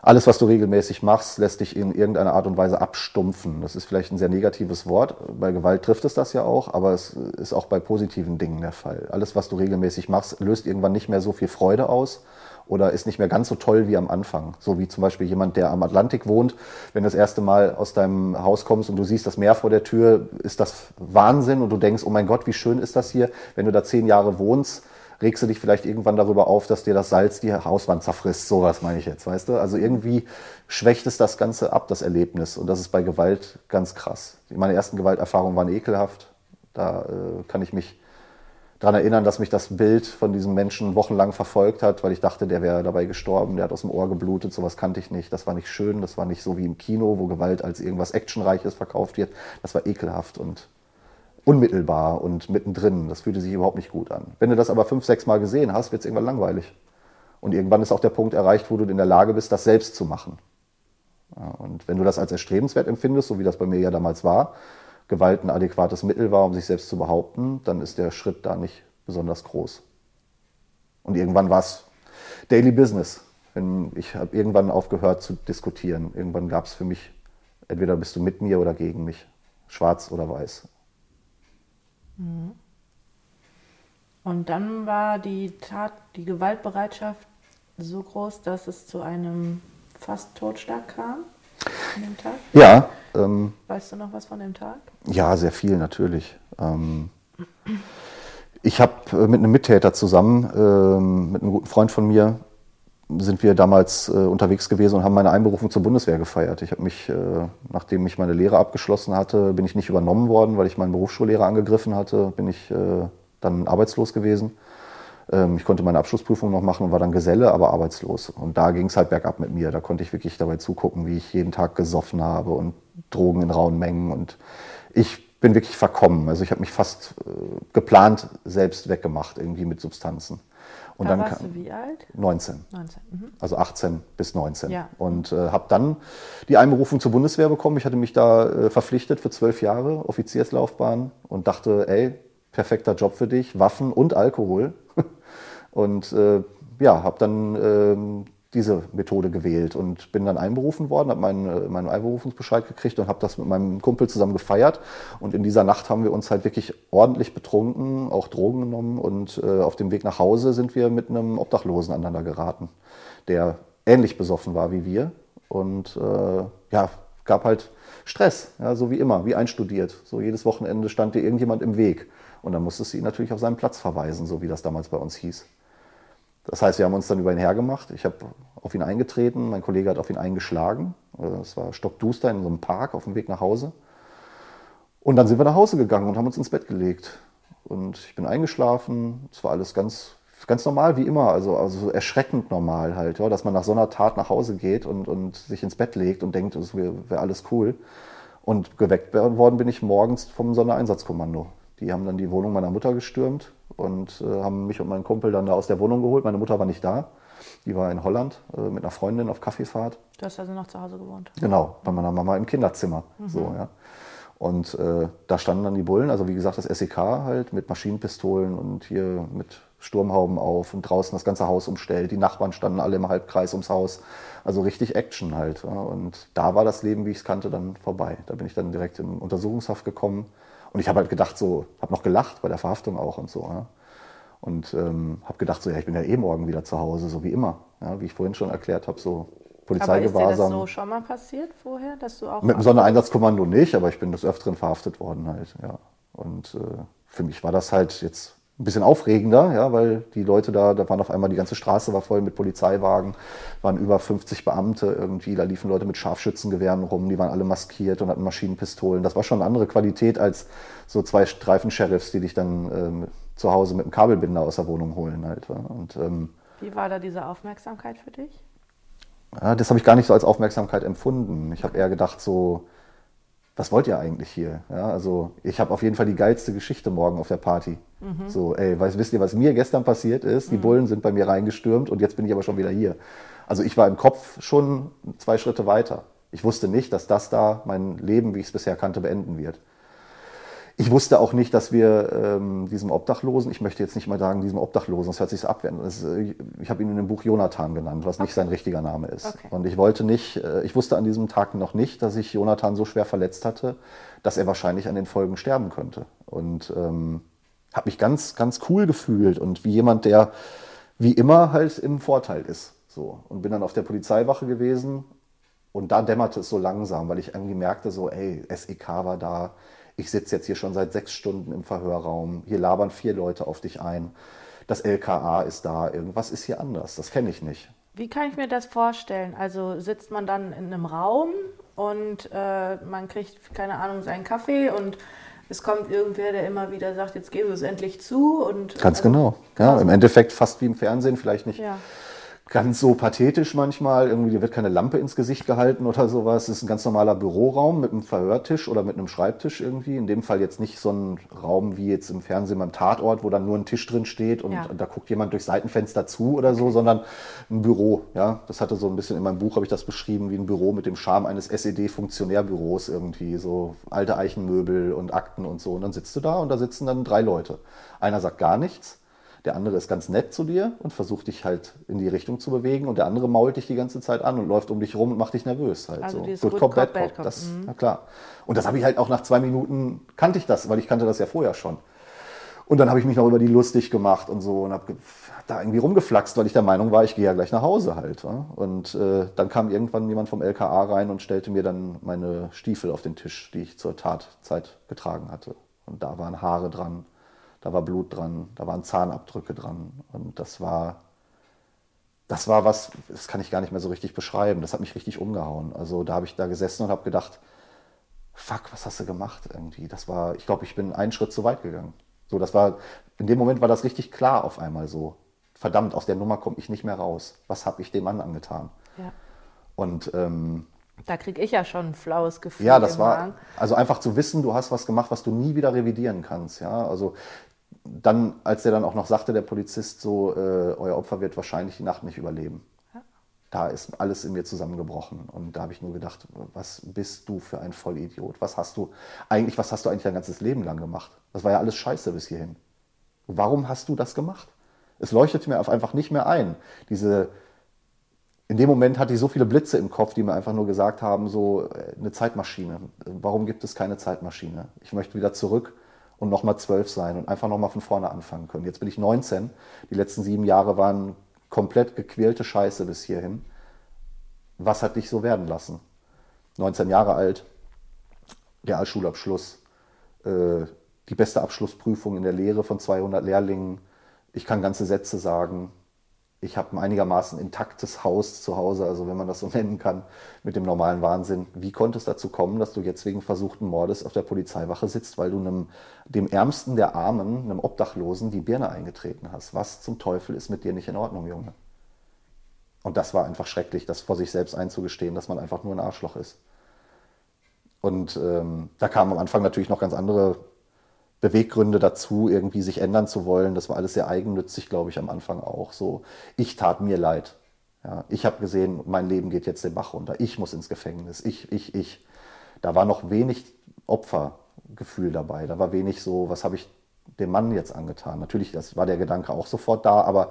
alles, was du regelmäßig machst, lässt dich in irgendeiner Art und Weise abstumpfen. Das ist vielleicht ein sehr negatives Wort. Bei Gewalt trifft es das ja auch, aber es ist auch bei positiven Dingen der Fall. Alles, was du regelmäßig machst, löst irgendwann nicht mehr so viel Freude aus oder ist nicht mehr ganz so toll wie am Anfang. So wie zum Beispiel jemand, der am Atlantik wohnt. Wenn du das erste Mal aus deinem Haus kommst und du siehst das Meer vor der Tür, ist das Wahnsinn und du denkst, oh mein Gott, wie schön ist das hier. Wenn du da zehn Jahre wohnst, regst du dich vielleicht irgendwann darüber auf, dass dir das Salz die Hauswand zerfrisst. Sowas meine ich jetzt, weißt du? Also irgendwie schwächt es das Ganze ab, das Erlebnis. Und das ist bei Gewalt ganz krass. Meine ersten Gewalterfahrungen waren ekelhaft. Da äh, kann ich mich daran erinnern, dass mich das Bild von diesem Menschen wochenlang verfolgt hat, weil ich dachte, der wäre dabei gestorben, der hat aus dem Ohr geblutet, sowas kannte ich nicht. Das war nicht schön, das war nicht so wie im Kino, wo Gewalt als irgendwas Actionreiches verkauft wird. Das war ekelhaft und unmittelbar und mittendrin. Das fühlte sich überhaupt nicht gut an. Wenn du das aber fünf, sechs Mal gesehen hast, wird es irgendwann langweilig. Und irgendwann ist auch der Punkt erreicht, wo du in der Lage bist, das selbst zu machen. Und wenn du das als erstrebenswert empfindest, so wie das bei mir ja damals war, Gewalt ein adäquates Mittel war, um sich selbst zu behaupten, dann ist der Schritt da nicht besonders groß. Und irgendwann war es Daily Business. Ich habe irgendwann aufgehört zu diskutieren. Irgendwann gab es für mich, entweder bist du mit mir oder gegen mich, schwarz oder weiß. Mhm. Und dann war die Tat, die Gewaltbereitschaft so groß, dass es zu einem fast Totschlag kam an dem Tag? Ja. Ähm, weißt du noch was von dem Tag? Ja, sehr viel natürlich. Ähm, ich habe äh, mit einem Mittäter zusammen, ähm, mit einem guten Freund von mir, sind wir damals äh, unterwegs gewesen und haben meine Einberufung zur Bundeswehr gefeiert. Ich habe mich, äh, nachdem ich meine Lehre abgeschlossen hatte, bin ich nicht übernommen worden, weil ich meinen Berufsschullehrer angegriffen hatte, bin ich äh, dann arbeitslos gewesen. Ähm, ich konnte meine Abschlussprüfung noch machen und war dann Geselle, aber arbeitslos. Und da ging es halt bergab mit mir. Da konnte ich wirklich dabei zugucken, wie ich jeden Tag gesoffen habe und Drogen in rauen Mengen. Und ich bin wirklich verkommen. Also ich habe mich fast äh, geplant selbst weggemacht, irgendwie mit Substanzen. Und da dann warst du wie alt? 19. 19. Mhm. Also 18 bis 19. Ja. Und äh, habe dann die Einberufung zur Bundeswehr bekommen. Ich hatte mich da äh, verpflichtet für zwölf Jahre, Offizierslaufbahn, und dachte, ey, perfekter Job für dich, Waffen und Alkohol. und äh, ja, habe dann ähm, diese Methode gewählt und bin dann einberufen worden, habe meinen, äh, meinen Einberufungsbescheid gekriegt und habe das mit meinem Kumpel zusammen gefeiert. Und in dieser Nacht haben wir uns halt wirklich ordentlich betrunken, auch Drogen genommen und äh, auf dem Weg nach Hause sind wir mit einem Obdachlosen aneinander geraten, der ähnlich besoffen war wie wir. Und äh, ja, gab halt Stress, ja, so wie immer, wie einstudiert. So jedes Wochenende stand dir irgendjemand im Weg. Und dann musstest du ihn natürlich auf seinen Platz verweisen, so wie das damals bei uns hieß. Das heißt, wir haben uns dann über ihn hergemacht. Ich habe auf ihn eingetreten, mein Kollege hat auf ihn eingeschlagen. Es war stockduster in so einem Park auf dem Weg nach Hause. Und dann sind wir nach Hause gegangen und haben uns ins Bett gelegt. Und ich bin eingeschlafen. Es war alles ganz, ganz normal wie immer, also, also erschreckend normal halt, ja, dass man nach so einer Tat nach Hause geht und, und sich ins Bett legt und denkt, es wäre wär alles cool. Und geweckt worden bin ich morgens vom Sondereinsatzkommando. Die haben dann die Wohnung meiner Mutter gestürmt und äh, haben mich und meinen Kumpel dann da aus der Wohnung geholt. Meine Mutter war nicht da. Die war in Holland äh, mit einer Freundin auf Kaffeefahrt. Du hast also noch zu Hause gewohnt? Genau, bei meiner Mama im Kinderzimmer. Mhm. So, ja. Und äh, da standen dann die Bullen, also wie gesagt das SEK halt mit Maschinenpistolen und hier mit Sturmhauben auf und draußen das ganze Haus umstellt. Die Nachbarn standen alle im Halbkreis ums Haus. Also richtig Action halt. Ja. Und da war das Leben, wie ich es kannte, dann vorbei. Da bin ich dann direkt in Untersuchungshaft gekommen und ich habe halt gedacht, so, habe noch gelacht bei der Verhaftung auch und so. Ja. Und ähm, habe gedacht, so, ja, ich bin ja eh morgen wieder zu Hause, so wie immer. Ja, wie ich vorhin schon erklärt habe, so Polizeigewahrsam. Aber ist dir das so schon mal passiert vorher, dass du auch... Mit dem Sondereinsatzkommando nicht, aber ich bin des Öfteren verhaftet worden halt, ja. Und äh, für mich war das halt jetzt ein bisschen aufregender, ja, weil die Leute da, da waren auf einmal, die ganze Straße war voll mit Polizeiwagen, waren über 50 Beamte irgendwie, da liefen Leute mit Scharfschützengewehren rum, die waren alle maskiert und hatten Maschinenpistolen. Das war schon eine andere Qualität als so zwei Streifen-Sheriffs, die dich dann ähm, zu Hause mit einem Kabelbinder aus der Wohnung holen halt. Ja. Und, ähm, Wie war da diese Aufmerksamkeit für dich? Ja, das habe ich gar nicht so als Aufmerksamkeit empfunden. Ich habe eher gedacht so, was wollt ihr eigentlich hier? Ja, also ich habe auf jeden Fall die geilste Geschichte morgen auf der Party. Mhm. So, ey, weißt, wisst ihr, was mir gestern passiert ist? Die mhm. Bullen sind bei mir reingestürmt und jetzt bin ich aber schon wieder hier. Also ich war im Kopf schon zwei Schritte weiter. Ich wusste nicht, dass das da mein Leben, wie ich es bisher kannte, beenden wird. Ich wusste auch nicht, dass wir ähm, diesem Obdachlosen, ich möchte jetzt nicht mal sagen, diesem Obdachlosen, das hört sich so abwertend an. Ich habe ihn in dem Buch Jonathan genannt, was okay. nicht sein richtiger Name ist. Okay. Und ich wollte nicht, äh, ich wusste an diesem Tag noch nicht, dass ich Jonathan so schwer verletzt hatte, dass er wahrscheinlich an den Folgen sterben könnte. Und ähm, habe mich ganz, ganz cool gefühlt und wie jemand, der wie immer halt im Vorteil ist. So. Und bin dann auf der Polizeiwache gewesen und da dämmerte es so langsam, weil ich irgendwie merkte, so, ey, SEK war da, ich sitze jetzt hier schon seit sechs Stunden im Verhörraum, hier labern vier Leute auf dich ein, das LKA ist da, irgendwas ist hier anders, das kenne ich nicht. Wie kann ich mir das vorstellen? Also sitzt man dann in einem Raum und äh, man kriegt, keine Ahnung, seinen Kaffee und es kommt irgendwer, der immer wieder sagt, jetzt geben wir es endlich zu. Und, Ganz also, genau. Ja, im Endeffekt fast wie im Fernsehen, vielleicht nicht ja ganz so pathetisch manchmal. Irgendwie wird keine Lampe ins Gesicht gehalten oder sowas. Es ist ein ganz normaler Büroraum mit einem Verhörtisch oder mit einem Schreibtisch irgendwie. In dem Fall jetzt nicht so ein Raum wie jetzt im Fernsehen beim Tatort, wo dann nur ein Tisch drin steht und ja. da guckt jemand durch Seitenfenster zu oder so, sondern ein Büro. Ja, das hatte so ein bisschen in meinem Buch habe ich das beschrieben wie ein Büro mit dem Charme eines SED-Funktionärbüros irgendwie. So alte Eichenmöbel und Akten und so. Und dann sitzt du da und da sitzen dann drei Leute. Einer sagt gar nichts der andere ist ganz nett zu dir und versucht dich halt in die Richtung zu bewegen und der andere mault dich die ganze Zeit an und läuft um dich rum und macht dich nervös. Halt also so. Good, Cop, Bad Cop. Cop. Das, mhm. na klar. Und das habe ich halt auch nach zwei Minuten kannte ich das, weil ich kannte das ja vorher schon. Und dann habe ich mich noch über die lustig gemacht und so und habe da irgendwie rumgeflaxt, weil ich der Meinung war, ich gehe ja gleich nach Hause halt. Ja? Und äh, dann kam irgendwann jemand vom LKA rein und stellte mir dann meine Stiefel auf den Tisch, die ich zur Tatzeit getragen hatte. Und da waren Haare dran da war Blut dran, da waren Zahnabdrücke dran. Und das war, das war was, das kann ich gar nicht mehr so richtig beschreiben. Das hat mich richtig umgehauen. Also da habe ich da gesessen und habe gedacht, fuck, was hast du gemacht irgendwie? Das war, ich glaube, ich bin einen Schritt zu weit gegangen. So, das war, in dem Moment war das richtig klar auf einmal so. Verdammt, aus der Nummer komme ich nicht mehr raus. Was habe ich dem Mann angetan? Ja. Und ähm, Da kriege ich ja schon ein flaues Gefühl. ja, das war, also einfach zu wissen, du hast was gemacht, was du nie wieder revidieren kannst. Ja, also dann, als der dann auch noch sagte, der Polizist, so, äh, euer Opfer wird wahrscheinlich die Nacht nicht überleben. Da ist alles in mir zusammengebrochen. Und da habe ich nur gedacht, was bist du für ein Vollidiot? Was hast du eigentlich, was hast du eigentlich dein ganzes Leben lang gemacht? Das war ja alles scheiße bis hierhin. Warum hast du das gemacht? Es leuchtete mir einfach nicht mehr ein. Diese, in dem Moment hatte ich so viele Blitze im Kopf, die mir einfach nur gesagt haben, so äh, eine Zeitmaschine. Warum gibt es keine Zeitmaschine? Ich möchte wieder zurück und nochmal zwölf sein und einfach nochmal von vorne anfangen können. Jetzt bin ich 19. Die letzten sieben Jahre waren komplett gequälte Scheiße bis hierhin. Was hat dich so werden lassen? 19 Jahre alt, Realschulabschluss, äh, die beste Abschlussprüfung in der Lehre von 200 Lehrlingen. Ich kann ganze Sätze sagen. Ich habe ein einigermaßen intaktes Haus zu Hause, also wenn man das so nennen kann, mit dem normalen Wahnsinn. Wie konnte es dazu kommen, dass du jetzt wegen versuchten Mordes auf der Polizeiwache sitzt, weil du einem, dem Ärmsten der Armen, einem Obdachlosen, die Birne eingetreten hast? Was zum Teufel ist mit dir nicht in Ordnung, Junge? Und das war einfach schrecklich, das vor sich selbst einzugestehen, dass man einfach nur ein Arschloch ist. Und ähm, da kamen am Anfang natürlich noch ganz andere Beweggründe dazu, irgendwie sich ändern zu wollen. Das war alles sehr eigennützig, glaube ich, am Anfang auch. So, ich tat mir leid. Ja, ich habe gesehen, mein Leben geht jetzt den Bach runter. Ich muss ins Gefängnis. Ich, ich, ich. Da war noch wenig Opfergefühl dabei. Da war wenig so, was habe ich dem Mann jetzt angetan. Natürlich, das war der Gedanke auch sofort da, aber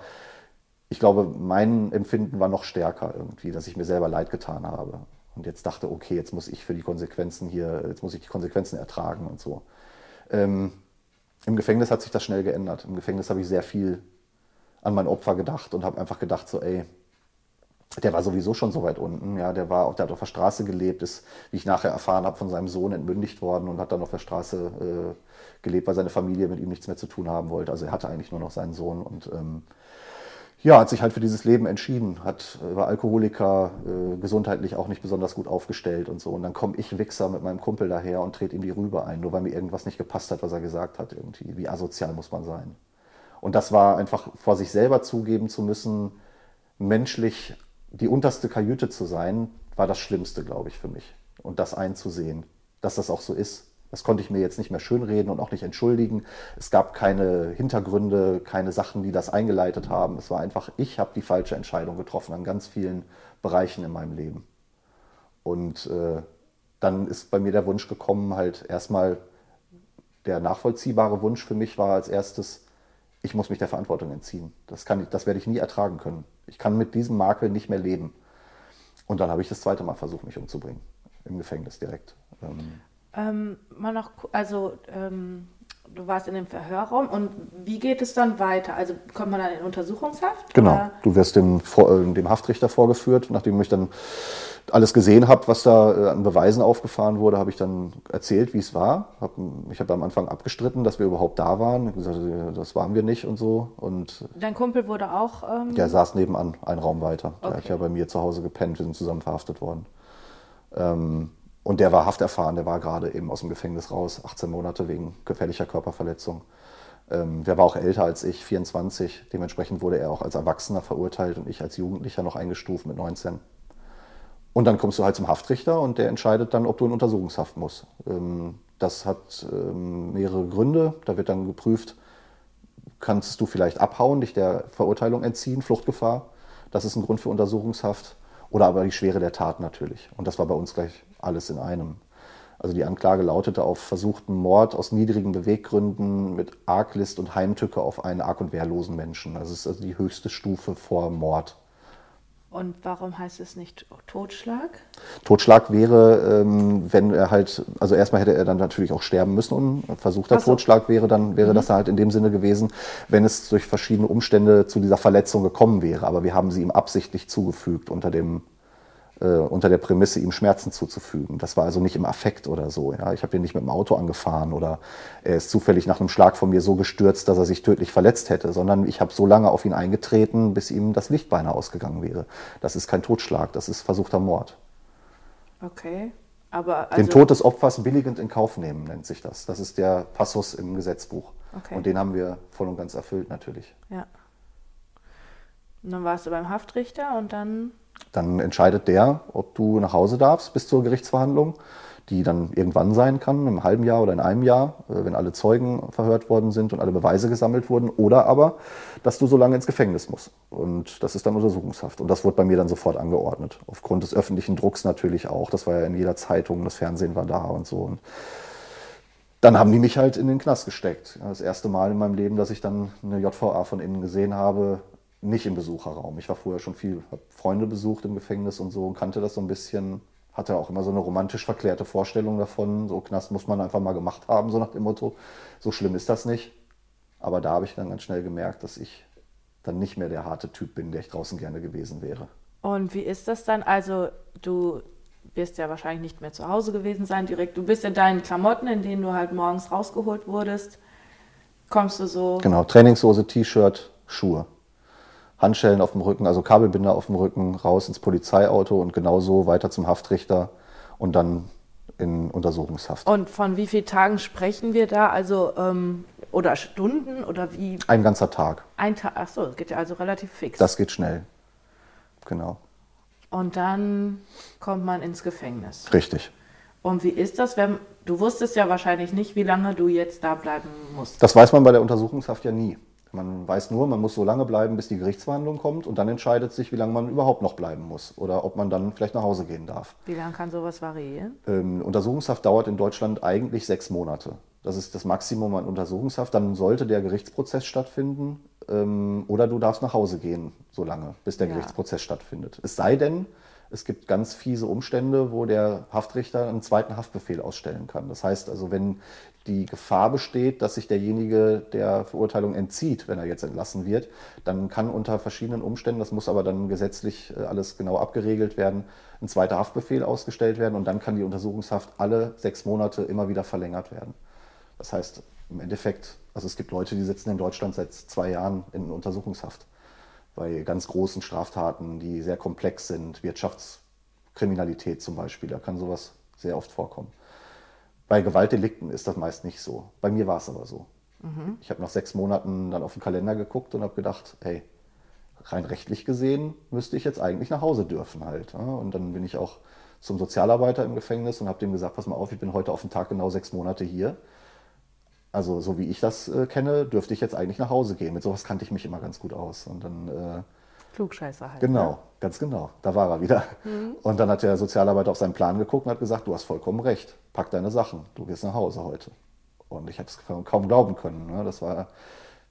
ich glaube, mein Empfinden war noch stärker irgendwie, dass ich mir selber leid getan habe. Und jetzt dachte, okay, jetzt muss ich für die Konsequenzen hier, jetzt muss ich die Konsequenzen ertragen und so. Ähm, Im Gefängnis hat sich das schnell geändert. Im Gefängnis habe ich sehr viel an mein Opfer gedacht und habe einfach gedacht, so, ey, der war sowieso schon so weit unten, ja, der war, der hat auf der Straße gelebt, ist, wie ich nachher erfahren habe, von seinem Sohn entmündigt worden und hat dann auf der Straße äh, gelebt, weil seine Familie mit ihm nichts mehr zu tun haben wollte. Also er hatte eigentlich nur noch seinen Sohn und ähm, ja, hat sich halt für dieses Leben entschieden, hat, war Alkoholiker, äh, gesundheitlich auch nicht besonders gut aufgestellt und so. Und dann komme ich Wichser mit meinem Kumpel daher und trete ihm die Rübe ein, nur weil mir irgendwas nicht gepasst hat, was er gesagt hat irgendwie. Wie asozial muss man sein? Und das war einfach vor sich selber zugeben zu müssen, menschlich die unterste Kajüte zu sein, war das Schlimmste, glaube ich, für mich. Und das einzusehen, dass das auch so ist. Das konnte ich mir jetzt nicht mehr schönreden und auch nicht entschuldigen. Es gab keine Hintergründe, keine Sachen, die das eingeleitet haben. Es war einfach, ich habe die falsche Entscheidung getroffen an ganz vielen Bereichen in meinem Leben. Und äh, dann ist bei mir der Wunsch gekommen, halt erstmal der nachvollziehbare Wunsch für mich war als erstes, ich muss mich der Verantwortung entziehen. Das, kann ich, das werde ich nie ertragen können. Ich kann mit diesem Makel nicht mehr leben. Und dann habe ich das zweite Mal versucht, mich umzubringen. Im Gefängnis direkt. Ähm, Ähm, mal noch, also ähm, du warst in dem Verhörraum und wie geht es dann weiter? Also kommt man dann in Untersuchungshaft? Genau, Oder? du wirst dem, äh, dem Haftrichter vorgeführt. Nachdem ich dann alles gesehen habe, was da äh, an Beweisen aufgefahren wurde, habe ich dann erzählt, wie es war. Ich habe am Anfang abgestritten, dass wir überhaupt da waren. Ich gesagt, äh, das waren wir nicht und so. Und Dein Kumpel wurde auch. Ähm, der saß nebenan, einen Raum weiter. Der Okay. hat ja bei mir zu Hause gepennt, wir sind zusammen verhaftet worden. Ähm, und der war hafterfahren, der war gerade eben aus dem Gefängnis raus, 18 Monate wegen gefährlicher Körperverletzung. Ähm, der war auch älter als ich, 24. Dementsprechend wurde er auch als Erwachsener verurteilt und ich als Jugendlicher noch eingestuft mit 19. Und dann kommst du halt zum Haftrichter und der entscheidet dann, ob du in Untersuchungshaft musst. Ähm, das hat ähm, mehrere Gründe. Da wird dann geprüft, kannst du vielleicht abhauen, dich der Verurteilung entziehen, Fluchtgefahr. Das ist ein Grund für Untersuchungshaft. Oder aber die Schwere der Tat natürlich. Und das war bei uns gleich alles in einem. Also die Anklage lautete auf versuchten Mord aus niedrigen Beweggründen mit Arglist und Heimtücke auf einen arg- und wehrlosen Menschen. Das ist also die höchste Stufe vor Mord. Und warum heißt es nicht Totschlag? Totschlag wäre, ähm, wenn er halt, also erstmal hätte er dann natürlich auch sterben müssen und versuchter so. Totschlag wäre dann, wäre das halt in dem Sinne gewesen, wenn es durch verschiedene Umstände zu dieser Verletzung gekommen wäre. Aber wir haben sie ihm absichtlich zugefügt unter dem, äh, unter der Prämisse, ihm Schmerzen zuzufügen. Das war also nicht im Affekt oder so. Ja? Ich habe ihn nicht mit dem Auto angefahren oder er ist zufällig nach einem Schlag von mir so gestürzt, dass er sich tödlich verletzt hätte, sondern ich habe so lange auf ihn eingetreten, bis ihm das Licht beinahe ausgegangen wäre. Das ist kein Totschlag, das ist versuchter Mord. Okay. Aber also, Den Tod des Opfers billigend in Kauf nehmen, nennt sich das. Das ist der Passus im Gesetzbuch. Okay. Und den haben wir voll und ganz erfüllt natürlich. Ja. Und dann warst du beim Haftrichter und dann. Dann entscheidet der, ob du nach Hause darfst bis zur Gerichtsverhandlung, die dann irgendwann sein kann, im halben Jahr oder in einem Jahr, äh, wenn alle Zeugen verhört worden sind und alle Beweise gesammelt wurden, oder aber, dass du so lange ins Gefängnis musst. Und das ist dann Untersuchungshaft. Und das wurde bei mir dann sofort angeordnet. Aufgrund des öffentlichen Drucks natürlich auch. Das war ja in jeder Zeitung, das Fernsehen war da und so. Und dann haben die mich halt in den Knast gesteckt. Das erste Mal in meinem Leben, dass ich dann eine JVA von innen gesehen habe, nicht im Besucherraum. Ich war vorher schon viel, habe Freunde besucht im Gefängnis und so und kannte das so ein bisschen, hatte auch immer so eine romantisch verklärte Vorstellung davon. So Knast muss man einfach mal gemacht haben, so nach dem Motto. So schlimm ist das nicht. Aber da habe ich dann ganz schnell gemerkt, dass ich dann nicht mehr der harte Typ bin, der ich draußen gerne gewesen wäre. Und wie ist das dann? Also, du wirst ja wahrscheinlich nicht mehr zu Hause gewesen sein direkt. Du bist in deinen Klamotten, in denen du halt morgens rausgeholt wurdest. Kommst du so. Genau, Trainingshose, T-Shirt, Schuhe. Handschellen auf dem Rücken, also Kabelbinder auf dem Rücken, raus ins Polizeiauto und genauso weiter zum Haftrichter und dann in Untersuchungshaft. Und von wie vielen Tagen sprechen wir da? Also, ähm, oder Stunden oder wie? Ein ganzer Tag. Ein Tag, ach so, das geht ja also relativ fix. Das geht schnell. Genau. Und dann kommt man ins Gefängnis. Richtig. Und wie ist das, wenn du wusstest ja wahrscheinlich nicht, wie lange du jetzt da bleiben musst? Das weiß man bei der Untersuchungshaft ja nie. Man weiß nur, man muss so lange bleiben, bis die Gerichtsverhandlung kommt und dann entscheidet sich, wie lange man überhaupt noch bleiben muss oder ob man dann vielleicht nach Hause gehen darf. Wie lange kann sowas variieren? Ähm, Untersuchungshaft dauert in Deutschland eigentlich sechs Monate. Das ist das Maximum an Untersuchungshaft. Dann sollte der Gerichtsprozess stattfinden ähm, oder du darfst nach Hause gehen, so lange, bis der Ja. Gerichtsprozess stattfindet. Es sei denn, es gibt ganz fiese Umstände, wo der Haftrichter einen zweiten Haftbefehl ausstellen kann. Das heißt also, wenn die Gefahr besteht, dass sich derjenige der Verurteilung entzieht, wenn er jetzt entlassen wird, dann kann unter verschiedenen Umständen, das muss aber dann gesetzlich äh, alles genau abgeregelt werden, ein zweiter Haftbefehl ausgestellt werden und dann kann die Untersuchungshaft alle sechs Monate immer wieder verlängert werden. Das heißt, im Endeffekt, also es gibt Leute, die sitzen in Deutschland seit zwei Jahren in Untersuchungshaft bei ganz großen Straftaten, die sehr komplex sind, Wirtschaftskriminalität zum Beispiel, da kann sowas sehr oft vorkommen. Bei Gewaltdelikten ist das meist nicht so. Bei mir war es aber so. Ich habe nach sechs Monaten dann auf den Kalender geguckt und habe gedacht, hey, rein rechtlich gesehen müsste ich jetzt eigentlich nach Hause dürfen halt. ja. Und dann bin ich auch zum Sozialarbeiter im Gefängnis und habe dem gesagt, pass mal auf, ich bin heute auf den Tag genau sechs Monate hier. Also so wie ich das äh, kenne, dürfte ich jetzt eigentlich nach Hause gehen. Mit sowas kannte ich mich immer ganz gut aus. Und dann äh, Klugscheißer halt. Genau, Ne? ganz genau. Da war er wieder. Und dann hat der Sozialarbeiter auf seinen Plan geguckt und hat gesagt, du hast vollkommen recht. Pack deine Sachen, du gehst nach Hause heute. Und ich habe es kaum glauben können. Ne? Das war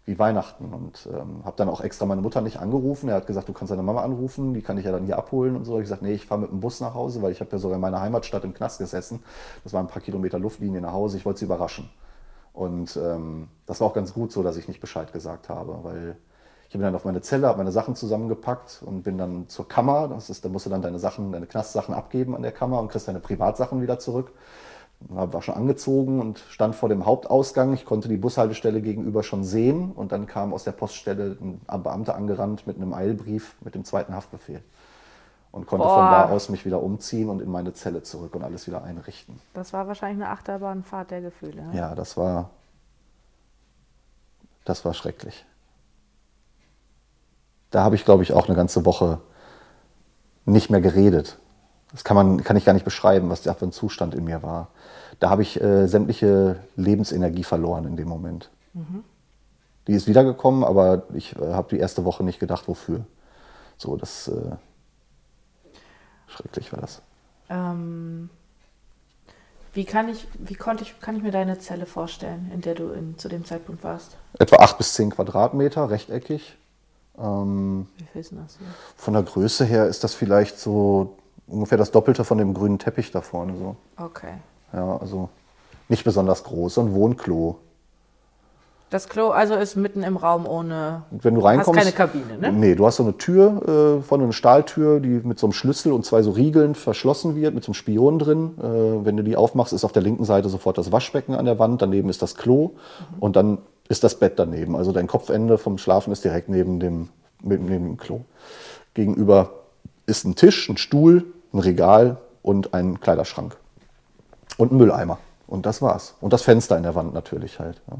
wie Weihnachten. Und ähm, habe dann auch extra meine Mutter nicht angerufen. Er hat gesagt, du kannst deine Mama anrufen, die kann ich ja dann hier abholen und so. Ich gesagt, nee, ich fahre mit dem Bus nach Hause, weil ich habe ja sogar in meiner Heimatstadt im Knast gesessen. Das waren ein paar Kilometer Luftlinie nach Hause. Ich wollte sie überraschen. Und ähm, das war auch ganz gut so, dass ich nicht Bescheid gesagt habe, weil ich bin dann auf meine Zelle, habe meine Sachen zusammengepackt und bin dann zur Kammer. Das ist, da musst du dann deine Sachen, deine Knastsachen abgeben an der Kammer und kriegst deine Privatsachen wieder zurück. War schon angezogen und stand vor dem Hauptausgang. Ich konnte die Bushaltestelle gegenüber schon sehen und dann kam aus der Poststelle ein Beamter angerannt mit einem Eilbrief mit dem zweiten Haftbefehl und konnte Boah. von da aus mich wieder umziehen und in meine Zelle zurück und alles wieder einrichten. Das war wahrscheinlich eine Achterbahnfahrt der Gefühle. ne? Ja, das war, das war schrecklich. Da habe ich, glaube ich, auch eine ganze Woche nicht mehr geredet. Das kann, man, kann ich gar nicht beschreiben, was da für ein Zustand in mir war. Da habe ich äh, sämtliche Lebensenergie verloren in dem Moment. Die ist wiedergekommen, aber ich äh, habe die erste Woche nicht gedacht, wofür. So, das äh, schrecklich war das. Ähm, wie kann ich, wie konnte ich, kann ich mir deine Zelle vorstellen, in der du in, zu dem Zeitpunkt warst? Etwa acht bis zehn Quadratmeter, rechteckig. Ähm, Wie viel ist denn das hier? Von der Größe her ist das vielleicht so ungefähr das Doppelte von dem grünen Teppich da vorne. So. Okay. Ja, also nicht besonders groß. So ein Wohnklo. Das Klo also ist mitten im Raum ohne. Wenn du reinkommst. Hast keine Kabine, ne? Nee, du hast so eine Tür, äh, vorne eine Stahltür, die mit so einem Schlüssel und zwei so Riegeln verschlossen wird, mit so einem Spion drin. Äh, wenn du die aufmachst, ist auf der linken Seite sofort das Waschbecken an der Wand, daneben ist das Klo und dann ist das Bett daneben. Also dein Kopfende vom Schlafen ist direkt neben dem, neben dem Klo. Gegenüber ist ein Tisch, ein Stuhl, ein Regal und ein Kleiderschrank. Und ein Mülleimer. Und das war's. Und das Fenster in der Wand natürlich halt. Ja.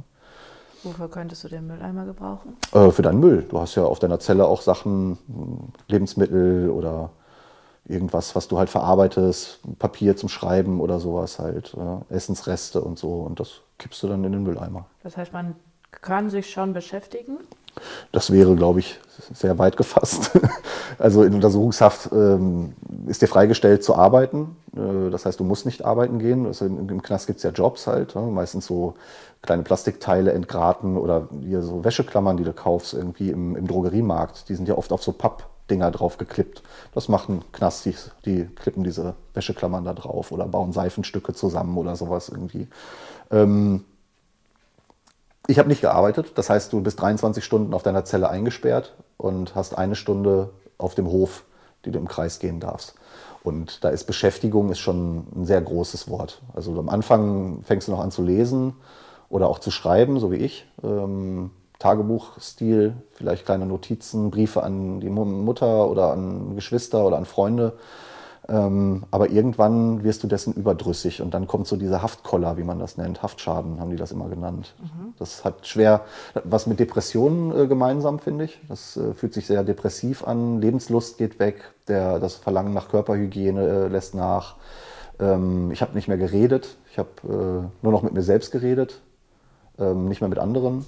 Wofür könntest du den Mülleimer gebrauchen? Äh, für deinen Müll. Du hast ja auf deiner Zelle auch Sachen, Lebensmittel oder irgendwas, was du halt verarbeitest, Papier zum Schreiben oder sowas halt, äh, Essensreste und so. Und das kippst du dann in den Mülleimer. Das heißt, man kann sich schon beschäftigen? Das wäre, glaube ich, sehr weit gefasst. Also in Untersuchungshaft ähm, ist dir freigestellt zu arbeiten. Äh, das heißt, du musst nicht arbeiten gehen. Also im, Knast gibt es ja Jobs halt, ja? meistens so kleine Plastikteile entgraten oder hier so Wäscheklammern, die du kaufst irgendwie im, im Drogeriemarkt. Die sind ja oft auf so Pappdinger drauf geklippt. Das machen Knastis, die klippen diese Wäscheklammern da drauf oder bauen Seifenstücke zusammen oder sowas irgendwie. Ähm, ich habe nicht gearbeitet, das heißt, du bist 23 Stunden auf deiner Zelle eingesperrt und hast eine Stunde auf dem Hof, die du im Kreis gehen darfst. Und da ist Beschäftigung ist schon ein sehr großes Wort. Also am Anfang fängst du noch an zu lesen oder auch zu schreiben, so wie ich. Ähm, Tagebuchstil, vielleicht kleine Notizen, Briefe an die Mutter oder an Geschwister oder an Freunde. Ähm, aber irgendwann wirst du dessen überdrüssig und dann kommt so diese Haftkoller, wie man das nennt. Haftschaden haben die das immer genannt. Mhm. Das hat schwer was mit Depressionen äh, gemeinsam, finde ich. Das äh, fühlt sich sehr depressiv an. Lebenslust geht weg. Der, das Verlangen nach Körperhygiene äh, lässt nach. Ähm, ich habe nicht mehr geredet. Ich habe äh, nur noch mit mir selbst geredet, ähm, nicht mehr mit anderen.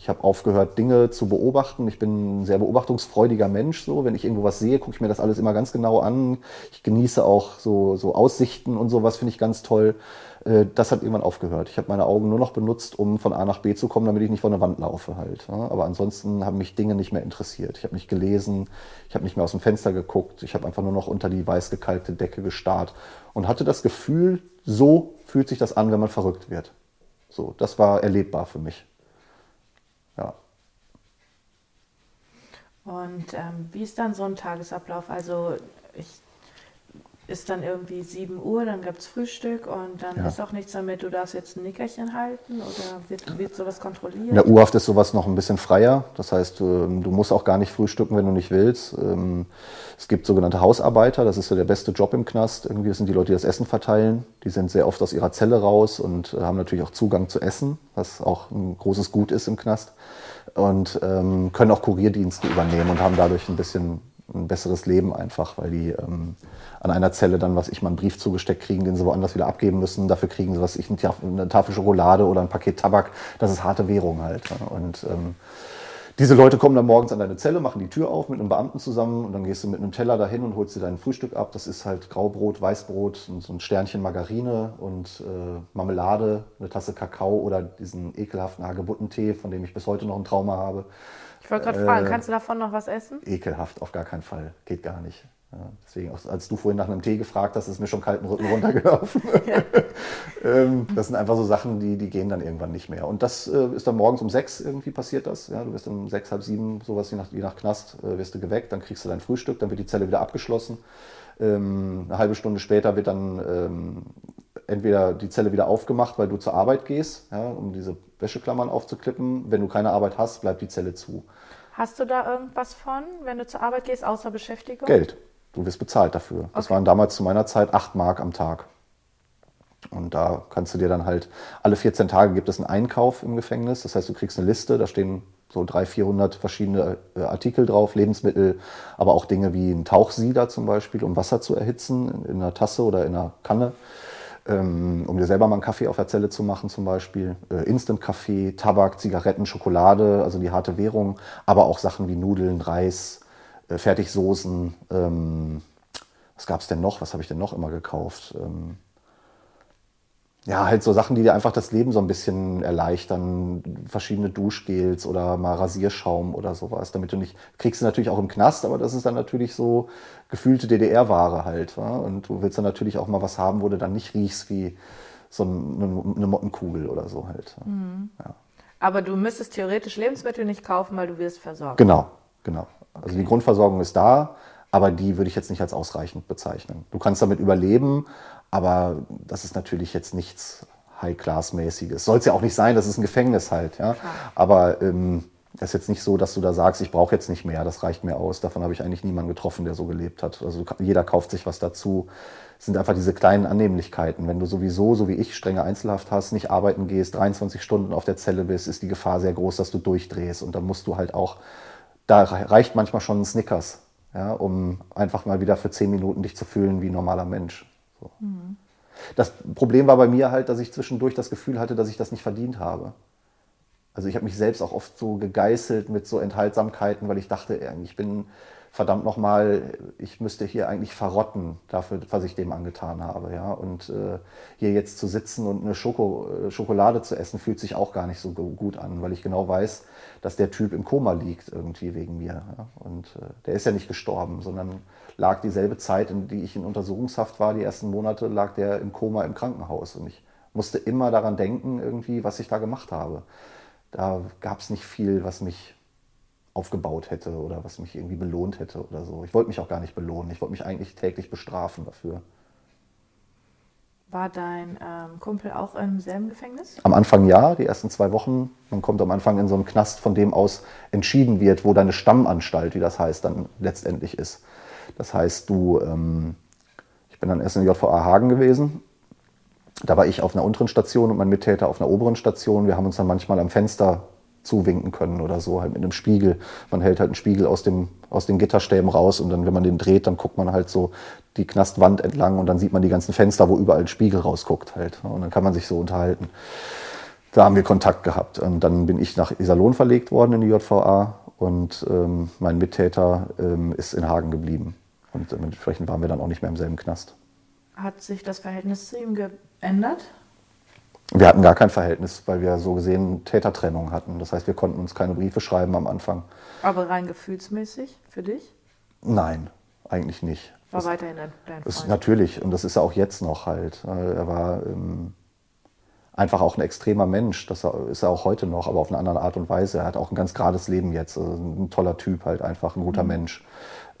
Ich habe aufgehört, Dinge zu beobachten. Ich bin ein sehr beobachtungsfreudiger Mensch. So. Wenn ich irgendwo was sehe, gucke ich mir das alles immer ganz genau an. Ich genieße auch so, so Aussichten und sowas, finde ich ganz toll. Äh, das hat irgendwann aufgehört. Ich habe meine Augen nur noch benutzt, um von A nach B zu kommen, damit ich nicht vor eine Wand laufe halt. Aber ansonsten haben mich Dinge nicht mehr interessiert. Ich habe nicht gelesen, ich habe nicht mehr aus dem Fenster geguckt. Ich habe einfach nur noch unter die weiß gekalkte Decke gestarrt und hatte das Gefühl, so fühlt sich das an, wenn man verrückt wird. So, das war erlebbar für mich. Ja. Und ähm, wie ist dann so ein Tagesablauf? Also ich ist dann irgendwie 7 Uhr, dann gibt es Frühstück und dann ja. ist auch nichts damit, du darfst jetzt ein Nickerchen halten oder wird, wird sowas kontrolliert? In der U-Haft ist sowas noch ein bisschen freier. Das heißt, ähm, du musst auch gar nicht frühstücken, wenn du nicht willst. Ähm, es gibt sogenannte Hausarbeiter, das ist so der beste Job im Knast. Irgendwie sind die Leute, die das Essen verteilen. Die sind sehr oft aus ihrer Zelle raus und äh, haben natürlich auch Zugang zu Essen, was auch ein großes Gut ist im Knast. Und ähm, können auch Kurierdienste übernehmen und haben dadurch ein bisschen ein besseres Leben einfach, weil die ähm, an einer Zelle dann, was ich mal einen Brief zugesteckt kriegen, den sie woanders wieder abgeben müssen. Dafür kriegen sie, was ich, eine Tafel Schokolade oder ein Paket Tabak. Das ist harte Währung halt. Und ähm, diese Leute kommen dann morgens an deine Zelle, machen die Tür auf mit einem Beamten zusammen und dann gehst du mit einem Teller dahin und holst dir dein Frühstück ab. Das ist halt Graubrot, Weißbrot und so ein Sternchen Margarine und äh, Marmelade, eine Tasse Kakao oder diesen ekelhaften Hagebuttentee, von dem ich bis heute noch ein Trauma habe. Ich wollte gerade äh, fragen, kannst du davon noch was essen? Ekelhaft, auf gar keinen Fall. Geht gar nicht. Ja, deswegen, als du vorhin nach einem Tee gefragt hast, ist mir schon kalten Rücken runtergelaufen. ähm, das sind einfach so Sachen, die, die gehen dann irgendwann nicht mehr. Und das äh, ist dann morgens um sechs irgendwie passiert das. Ja, du wirst um sechs, halb sieben, sowas wie nach, wie nach Knast, äh, wirst du geweckt, dann kriegst du dein Frühstück, dann wird die Zelle wieder abgeschlossen. Ähm, eine halbe Stunde später wird dann ähm, entweder die Zelle wieder aufgemacht, weil du zur Arbeit gehst, ja, um diese Wäscheklammern aufzuklippen. Wenn du keine Arbeit hast, bleibt die Zelle zu. Hast du da irgendwas von, wenn du zur Arbeit gehst, außer Beschäftigung? Geld. Du wirst bezahlt dafür. Okay. Das waren damals zu meiner Zeit 8 Mark am Tag. Und da kannst du dir dann halt, alle 14 Tage gibt es einen Einkauf im Gefängnis. Das heißt, du kriegst eine Liste, da stehen so 300, 400 verschiedene äh, Artikel drauf, Lebensmittel, aber auch Dinge wie ein Tauchsieder zum Beispiel, um Wasser zu erhitzen in einer Tasse oder in einer Kanne, ähm, um dir selber mal einen Kaffee auf der Zelle zu machen zum Beispiel. Äh, Instant-Kaffee, Tabak, Zigaretten, Schokolade, also die harte Währung, aber auch Sachen wie Nudeln, Reis, äh, Fertigsoßen. Ähm, was gab es denn noch? Was habe ich denn noch immer gekauft? Ja, halt so Sachen, die dir einfach das Leben so ein bisschen erleichtern. Verschiedene Duschgels oder mal Rasierschaum oder sowas, damit du nicht, kriegst du natürlich auch im Knast, aber das ist dann natürlich so gefühlte DDR-Ware halt. Wa? Und du willst dann natürlich auch mal was haben, wo du dann nicht riechst wie so eine, eine Mottenkugel oder so halt. Mhm. Ja. Aber du müsstest theoretisch Lebensmittel nicht kaufen, weil du wirst versorgt. Genau, genau. Okay. Also die Grundversorgung ist da, aber die würde ich jetzt nicht als ausreichend bezeichnen. Du kannst damit überleben, aber das ist natürlich jetzt nichts High-Class-mäßiges. Soll es ja auch nicht sein, das ist ein Gefängnis halt. Ja? Aber ähm, Das ist jetzt nicht so, dass du da sagst, ich brauche jetzt nicht mehr, das reicht mir aus. Davon habe ich eigentlich niemanden getroffen, der so gelebt hat. Also jeder kauft sich was dazu. Es sind einfach diese kleinen Annehmlichkeiten. Wenn du sowieso, so wie ich, strenge Einzelhaft hast, nicht arbeiten gehst, 23 Stunden auf der Zelle bist, ist die Gefahr sehr groß, dass du durchdrehst. Und dann musst du halt auch, da reicht manchmal schon ein Snickers, ja, um einfach mal wieder für 10 Minuten dich zu fühlen wie ein normaler Mensch. So. Mhm. Das Problem war bei mir halt, dass ich zwischendurch das Gefühl hatte, dass ich das nicht verdient habe. Also ich habe mich selbst auch oft so gegeißelt mit so Enthaltsamkeiten, weil ich dachte, ich bin verdammt nochmal, ich müsste hier eigentlich verrotten dafür, was ich dem angetan habe. Ja? Und äh, hier jetzt zu sitzen und eine Schoko, äh, Schokolade zu essen, fühlt sich auch gar nicht so gut an, weil ich genau weiß, dass der Typ im Koma liegt irgendwie wegen mir. Ja? Und äh, der ist ja nicht gestorben, sondern lag dieselbe Zeit, in die ich in Untersuchungshaft war, die ersten Monate, lag der im Koma im Krankenhaus. Und ich musste immer daran denken, irgendwie, was ich da gemacht habe. Da gab es nicht viel, was mich aufgebaut hätte oder was mich irgendwie belohnt hätte oder so. Ich wollte mich auch gar nicht belohnen. Ich wollte mich eigentlich täglich bestrafen dafür. War dein ähm, Kumpel auch im selben Gefängnis? Am Anfang ja, die ersten zwei Wochen. Man kommt am Anfang in so einen Knast, von dem aus entschieden wird, wo deine Stammanstalt, wie das heißt, dann letztendlich ist. Das heißt, du, ähm, ich bin dann erst in JVA Hagen gewesen. Da war ich auf einer unteren Station und mein Mittäter auf einer oberen Station. Wir haben uns dann manchmal am Fenster zuwinken können oder so, halt mit einem Spiegel. Man hält halt einen Spiegel aus, dem, aus den Gitterstäben raus und dann, wenn man den dreht, dann guckt man halt so die Knastwand entlang und dann sieht man die ganzen Fenster, wo überall ein Spiegel rausguckt halt. Und dann kann man sich so unterhalten. Da haben wir Kontakt gehabt. Und dann bin ich nach Iserlohn verlegt worden in die JVA und ähm, mein Mittäter ähm, ist in Hagen geblieben. Und dementsprechend waren wir dann auch nicht mehr im selben Knast. Hat sich das Verhältnis zu ihm geändert? Wir hatten gar kein Verhältnis, weil wir so gesehen Tätertrennung hatten. Das heißt, wir konnten uns keine Briefe schreiben am Anfang. Aber rein gefühlsmäßig für dich? Nein, eigentlich nicht. War das, weiterhin dein Freund? Ist, natürlich, und das ist er auch jetzt noch halt. Er war ähm, einfach auch ein extremer Mensch. Das ist er auch heute noch, aber auf eine andere Art und Weise. Er hat auch ein ganz gerades Leben jetzt. Also ein toller Typ halt, einfach ein guter mhm. Mensch.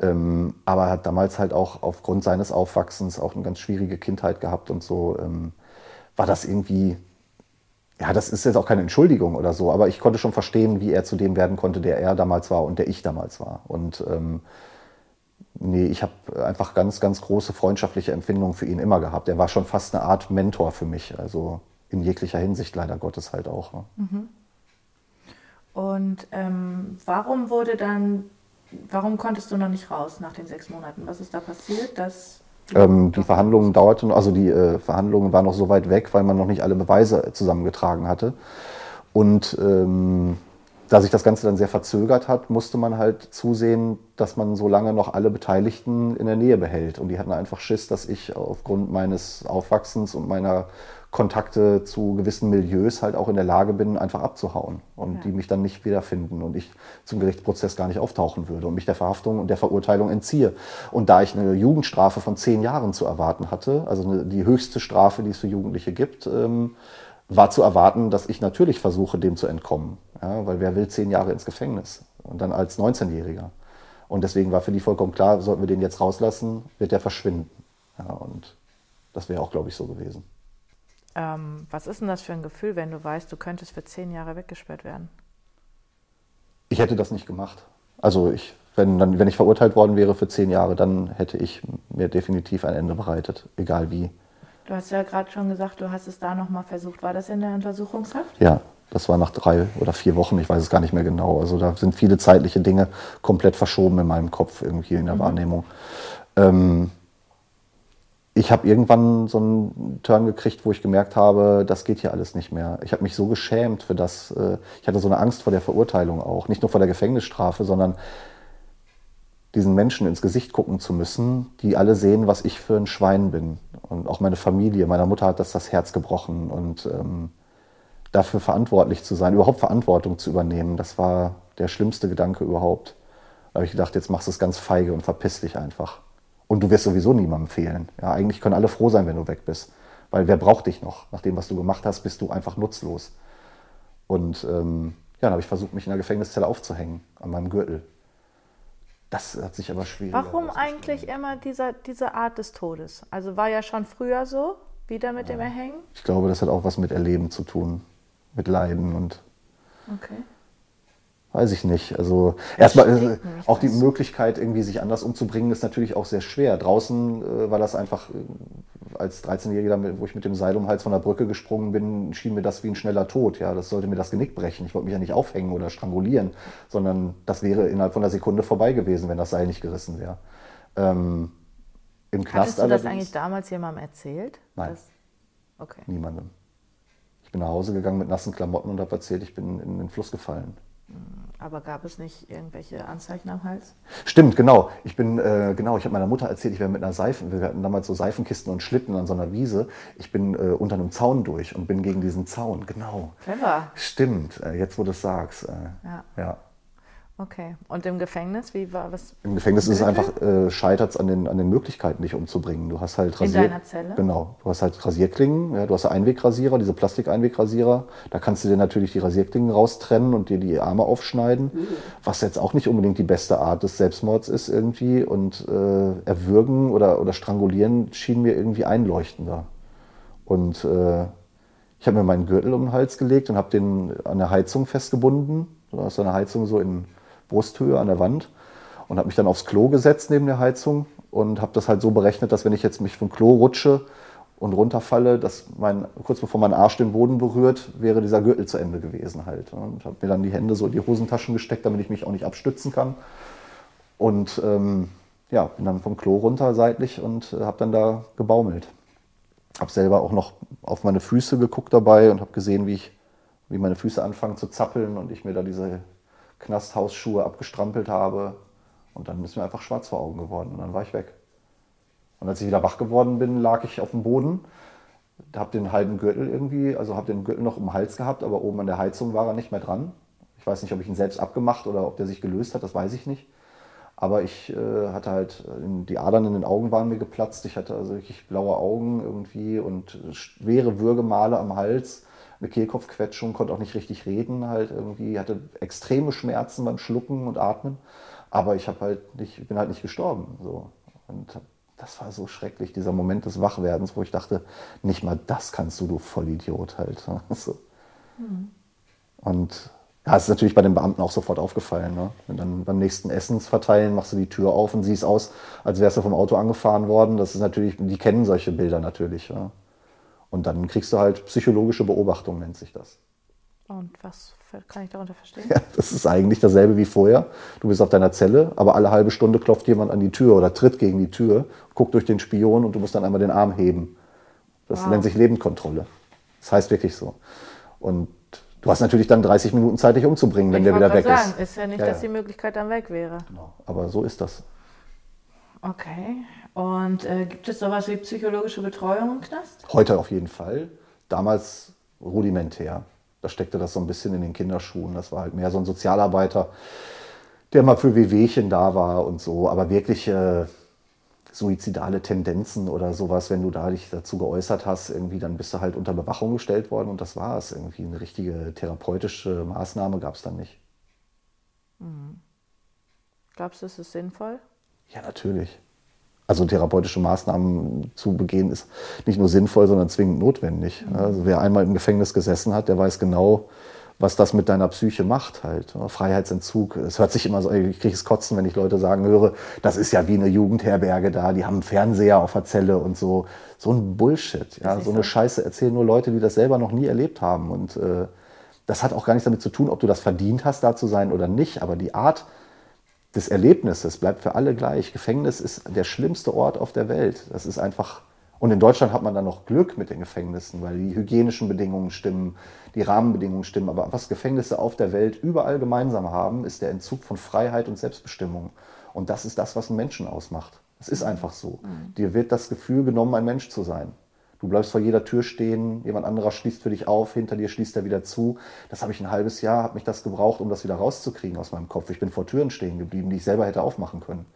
Ähm, aber er hat damals halt auch aufgrund seines Aufwachsens auch eine ganz schwierige Kindheit gehabt und so. Ähm, war das irgendwie, ja, das ist jetzt auch keine Entschuldigung oder so, aber ich konnte schon verstehen, wie er zu dem werden konnte, der er damals war und der ich damals war. Und ähm, nee, ich habe einfach ganz, ganz große freundschaftliche Empfindungen für ihn immer gehabt. Er war schon fast eine Art Mentor für mich, also in jeglicher Hinsicht leider Gottes halt auch. Ne? Mhm. Und ähm, warum wurde dann, warum konntest du noch nicht raus nach den sechs Monaten? Was ist da passiert, dass ähm, die Verhandlungen dauerten, also die äh, Verhandlungen waren noch so weit weg, weil man noch nicht alle Beweise zusammengetragen hatte. Und ähm, da sich das Ganze dann sehr verzögert hat, musste man halt zusehen, dass man so lange noch alle Beteiligten in der Nähe behält. Und die hatten einfach Schiss, dass ich aufgrund meines Aufwachsens und meiner Kontakte zu gewissen Milieus halt auch in der Lage bin, einfach abzuhauen und ja. die mich dann nicht wiederfinden und ich zum Gerichtsprozess gar nicht auftauchen würde und mich der Verhaftung und der Verurteilung entziehe. Und da ich eine Jugendstrafe von zehn Jahren zu erwarten hatte, also die höchste Strafe, die es für Jugendliche gibt, ähm, war zu erwarten, dass ich natürlich versuche, dem zu entkommen. Ja, weil wer will zehn Jahre ins Gefängnis und dann als 19-Jähriger. Und deswegen war für die vollkommen klar, sollten wir den jetzt rauslassen, wird der verschwinden. Ja, und das wäre auch, glaube ich, so gewesen. Ähm, was ist denn das für ein Gefühl, wenn du weißt, du könntest für zehn Jahre weggesperrt werden? Ich hätte das nicht gemacht. Also ich, wenn, dann, wenn ich verurteilt worden wäre für zehn Jahre, dann hätte ich mir definitiv ein Ende bereitet, egal wie. Du hast ja gerade schon gesagt, du hast es da nochmal versucht. War das in der Untersuchungshaft? Ja, das war nach drei oder vier Wochen, ich weiß es gar nicht mehr genau. Also da sind viele zeitliche Dinge komplett verschoben in meinem Kopf irgendwie in der mhm. Wahrnehmung. Ähm, ich habe irgendwann so einen Turn gekriegt, wo ich gemerkt habe, das geht hier alles nicht mehr. Ich habe mich so geschämt für das. Äh, ich hatte so eine Angst vor der Verurteilung auch. Nicht nur vor der Gefängnisstrafe, sondern diesen Menschen ins Gesicht gucken zu müssen, die alle sehen, was ich für ein Schwein bin. Und auch meine Familie, meiner Mutter hat das das Herz gebrochen. Und ähm, dafür verantwortlich zu sein, überhaupt Verantwortung zu übernehmen, das war der schlimmste Gedanke überhaupt. Da habe ich gedacht, jetzt machst du es ganz feige und verpiss dich einfach. Und du wirst sowieso niemandem fehlen. Ja, eigentlich können alle froh sein, wenn du weg bist. Weil wer braucht dich noch? Nach dem, was du gemacht hast, bist du einfach nutzlos. Und ähm, ja, dann habe ich versucht, mich in der Gefängniszelle aufzuhängen, an meinem Gürtel. Das hat sich aber schwierig. Warum eigentlich immer dieser, diese Art des Todes? Also war ja schon früher so, wieder mit ja. dem Erhängen? Ich glaube, das hat auch was mit Erleben zu tun, mit Leiden und. Okay. Weiß ich nicht. Also erstmal äh, auch die Möglichkeit, irgendwie sich anders umzubringen, ist natürlich auch sehr schwer. Draußen äh, war das einfach, äh, als 13-Jähriger, wo ich mit dem Seil um den Hals von der Brücke gesprungen bin, schien mir das wie ein schneller Tod. Ja, das sollte mir das Genick brechen. Ich wollte mich ja nicht aufhängen oder strangulieren, sondern das wäre innerhalb von einer Sekunde vorbei gewesen, wenn das Seil nicht gerissen wäre. Ähm, Im Knast Hattest du das eigentlich damals jemandem erzählt? Nein. Okay. Niemandem. Ich bin nach Hause gegangen mit nassen Klamotten und habe erzählt, ich bin in den Fluss gefallen. Aber gab es nicht irgendwelche Anzeichen am Hals? Stimmt, genau. Ich bin, äh, genau, ich habe meiner Mutter erzählt, ich wäre mit einer Seifen, wir hatten damals so Seifenkisten und Schlitten an so einer Wiese. Ich bin äh, unter einem Zaun durch und bin gegen diesen Zaun, genau. Clever. Stimmt, äh, jetzt wo du es sagst. Äh, ja. ja. Okay. Und im Gefängnis, wie war was? Im Gefängnis ist es einfach, äh, scheitert es an den, an den Möglichkeiten, dich umzubringen. Du hast halt Rasier In deiner Zelle? Genau. Du hast halt Rasierklingen, ja, du hast Einwegrasierer, diese Plastikeinwegrasierer. Da kannst du dir natürlich die Rasierklingen raustrennen und dir die Arme aufschneiden, mhm. was jetzt auch nicht unbedingt die beste Art des Selbstmords ist irgendwie. Und äh, erwürgen oder, oder strangulieren schien mir irgendwie einleuchtender. Und äh, ich habe mir meinen Gürtel um den Hals gelegt und habe den an der Heizung festgebunden. Du hast eine Heizung so in Brusthöhe an der Wand und habe mich dann aufs Klo gesetzt neben der Heizung und habe das halt so berechnet, dass wenn ich jetzt mich vom Klo rutsche und runterfalle, dass mein, kurz bevor mein Arsch den Boden berührt, wäre dieser Gürtel zu Ende gewesen halt. Und habe mir dann die Hände so in die Hosentaschen gesteckt, damit ich mich auch nicht abstützen kann. Und ähm, ja, bin dann vom Klo runter seitlich und äh, habe dann da gebaumelt. Habe selber auch noch auf meine Füße geguckt dabei und habe gesehen, wie ich, wie meine Füße anfangen zu zappeln und ich mir da diese Knasthausschuhe abgestrampelt habe. Und dann ist mir einfach schwarz vor Augen geworden und dann war ich weg. Und als ich wieder wach geworden bin, lag ich auf dem Boden, habe den halben Gürtel irgendwie, also habe den Gürtel noch um den Hals gehabt, aber oben an der Heizung war er nicht mehr dran. Ich weiß nicht, ob ich ihn selbst abgemacht oder ob der sich gelöst hat, das weiß ich nicht. Aber ich äh, hatte halt, die Adern in den Augen waren mir geplatzt. Ich hatte also wirklich blaue Augen irgendwie und schwere Würgemale am Hals eine Kehlkopfquetschung, konnte auch nicht richtig reden, halt irgendwie, hatte extreme Schmerzen beim Schlucken und Atmen. Aber ich habe halt nicht, bin halt nicht gestorben. So. Und das war so schrecklich, dieser Moment des Wachwerdens, wo ich dachte, nicht mal das kannst du, du Vollidiot halt. So. Mhm. Und ja, es ist natürlich bei den Beamten auch sofort aufgefallen. Ne? Und dann beim nächsten Essensverteilen machst du die Tür auf und siehst aus, als wärst du vom Auto angefahren worden. Das ist natürlich, die kennen solche Bilder natürlich. Ja? Und dann kriegst du halt psychologische Beobachtung, nennt sich das. Und was kann ich darunter verstehen? Ja, das ist eigentlich dasselbe wie vorher. Du bist auf deiner Zelle, aber alle halbe Stunde klopft jemand an die Tür oder tritt gegen die Tür, guckt durch den Spion und du musst dann einmal den Arm heben. Das wow. nennt sich Lebendkontrolle. Das heißt wirklich so. Und du hast natürlich dann 30 Minuten Zeit, dich umzubringen, wenn ich der wieder weg sagen, ist. Ist ja nicht, ja, dass die Möglichkeit dann weg wäre. Genau. Aber so ist das. Okay. Und äh, gibt es sowas wie psychologische Betreuung im Knast? Heute auf jeden Fall. Damals rudimentär. Da steckte das so ein bisschen in den Kinderschuhen. Das war halt mehr so ein Sozialarbeiter, der mal für Wehwehchen da war und so. Aber wirklich äh, suizidale Tendenzen oder sowas, wenn du da dich dazu geäußert hast, irgendwie, dann bist du halt unter Bewachung gestellt worden und das war es. Irgendwie eine richtige therapeutische Maßnahme gab es dann nicht. Mhm. Glaubst du, es ist sinnvoll? Ja, natürlich. Also therapeutische Maßnahmen zu begehen ist nicht nur sinnvoll, sondern zwingend notwendig. Mhm. Also wer einmal im Gefängnis gesessen hat, der weiß genau, was das mit deiner Psyche macht halt. Freiheitsentzug. Es hört sich immer so, ich kriege es kotzen, wenn ich Leute sagen höre, das ist ja wie eine Jugendherberge da, die haben einen Fernseher auf der Zelle und so. So ein Bullshit. Ja, so eine Scheiße erzählen nur Leute, die das selber noch nie erlebt haben. Und äh, das hat auch gar nichts damit zu tun, ob du das verdient hast, da zu sein oder nicht. Aber die Art, des Erlebnisses bleibt für alle gleich. Gefängnis ist der schlimmste Ort auf der Welt. Das ist einfach. Und in Deutschland hat man dann noch Glück mit den Gefängnissen, weil die hygienischen Bedingungen stimmen, die Rahmenbedingungen stimmen. Aber was Gefängnisse auf der Welt überall gemeinsam haben, ist der Entzug von Freiheit und Selbstbestimmung. Und das ist das, was einen Menschen ausmacht. Es ist einfach so. Mhm. Dir wird das Gefühl genommen, ein Mensch zu sein. Du bleibst vor jeder Tür stehen, jemand anderer schließt für dich auf, hinter dir schließt er wieder zu. Das habe ich ein halbes Jahr, habe mich das gebraucht, um das wieder rauszukriegen aus meinem Kopf. Ich bin vor Türen stehen geblieben, die ich selber hätte aufmachen können.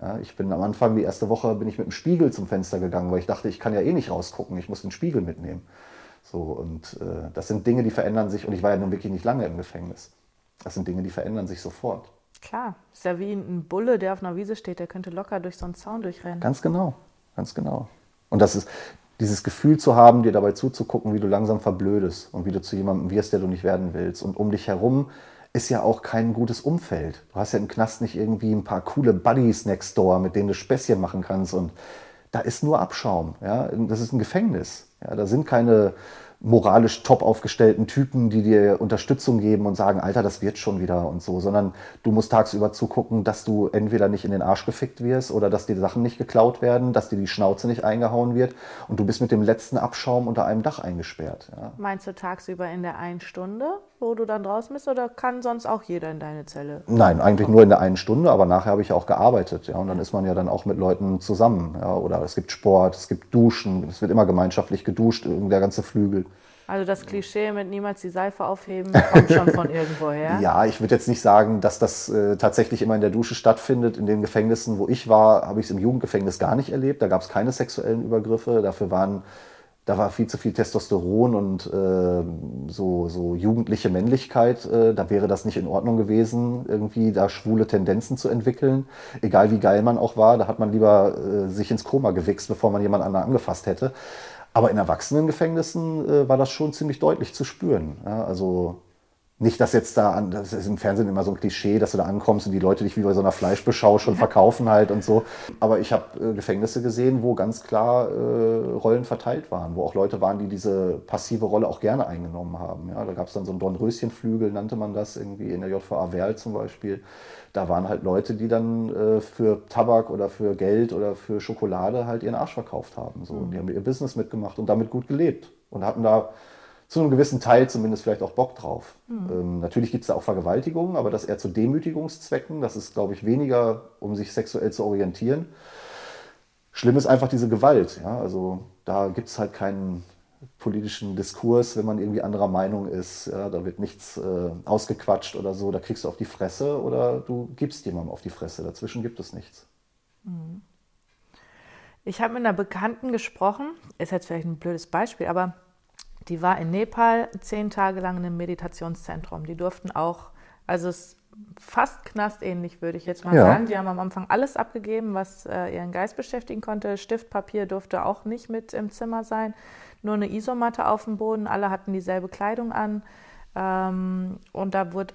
Ja, ich bin am Anfang, die erste Woche, bin ich mit dem Spiegel zum Fenster gegangen, weil ich dachte, ich kann ja eh nicht rausgucken, ich muss den Spiegel mitnehmen. So, und äh, das sind Dinge, die verändern sich, und ich war ja nun wirklich nicht lange im Gefängnis. Das sind Dinge, die verändern sich sofort. Klar, ist ja wie ein Bulle, der auf einer Wiese steht, der könnte locker durch so einen Zaun durchrennen. Ganz genau, ganz genau. Und das ist, dieses Gefühl zu haben, dir dabei zuzugucken, wie du langsam verblödest und wie du zu jemandem wirst, der du nicht werden willst. Und um dich herum ist ja auch kein gutes Umfeld. Du hast ja im Knast nicht irgendwie ein paar coole Buddies next door, mit denen du Späßchen machen kannst. Und da ist nur Abschaum. Ja? Das ist ein Gefängnis. Ja? Da sind keine moralisch top aufgestellten Typen, die dir Unterstützung geben und sagen, Alter, das wird schon wieder und so, sondern du musst tagsüber zugucken, dass du entweder nicht in den Arsch gefickt wirst oder dass dir Sachen nicht geklaut werden, dass dir die Schnauze nicht eingehauen wird und du bist mit dem letzten Abschaum unter einem Dach eingesperrt. Ja. Meinst du tagsüber in der einen Stunde, wo du dann draußen bist oder kann sonst auch jeder in deine Zelle? Nein, eigentlich nur in der einen Stunde, aber nachher habe ich auch gearbeitet, ja, und dann ist man ja dann auch mit Leuten zusammen, ja, oder es gibt Sport, es gibt Duschen, es wird immer gemeinschaftlich geduscht, der ganze Flügel. Also das Klischee mit niemals die Seife aufheben kommt schon von irgendwoher. Ja, ich würde jetzt nicht sagen, dass das äh, tatsächlich immer in der Dusche stattfindet. In den Gefängnissen, wo ich war, habe ich es im Jugendgefängnis gar nicht erlebt. Da gab es keine sexuellen Übergriffe. Dafür waren, da war viel zu viel Testosteron und äh, so, so jugendliche Männlichkeit. Äh, da wäre das nicht in Ordnung gewesen, irgendwie da schwule Tendenzen zu entwickeln. Egal wie geil man auch war, da hat man lieber äh, sich ins Koma gewichst, bevor man jemand anderen angefasst hätte. Aber in Erwachsenengefängnissen äh, war das schon ziemlich deutlich zu spüren. Ja, also nicht, dass jetzt da, an, das ist im Fernsehen immer so ein Klischee, dass du da ankommst und die Leute dich wie bei so einer Fleischbeschau schon verkaufen halt und so. Aber ich habe äh, Gefängnisse gesehen, wo ganz klar äh, Rollen verteilt waren, wo auch Leute waren, die diese passive Rolle auch gerne eingenommen haben. Ja, da gab es dann so einen Dornröschenflügel, nannte man das irgendwie in der JVA Werl zum Beispiel. Da waren halt Leute, die dann äh, für Tabak oder für Geld oder für Schokolade halt ihren Arsch verkauft haben. So. Und die haben ihr Business mitgemacht und damit gut gelebt und hatten da zu einem gewissen Teil zumindest vielleicht auch Bock drauf. Mhm. Ähm, natürlich gibt es da auch Vergewaltigungen, aber das eher zu Demütigungszwecken. Das ist, glaube ich, weniger, um sich sexuell zu orientieren. Schlimm ist einfach diese Gewalt. Ja? Also da gibt es halt keinen politischen Diskurs, wenn man irgendwie anderer Meinung ist. Ja? Da wird nichts äh, ausgequatscht oder so. Da kriegst du auf die Fresse oder du gibst jemandem auf die Fresse. Dazwischen gibt es nichts. Mhm. Ich habe mit einer Bekannten gesprochen, ist jetzt vielleicht ein blödes Beispiel, aber die war in Nepal zehn Tage lang in einem Meditationszentrum. Die durften auch, also es fast knastähnlich, würde ich jetzt mal ja. sagen. Die haben am Anfang alles abgegeben, was äh, ihren Geist beschäftigen konnte. Stift, Papier durfte auch nicht mit im Zimmer sein. Nur eine Isomatte auf dem Boden. Alle hatten dieselbe Kleidung an. Ähm, und da wurde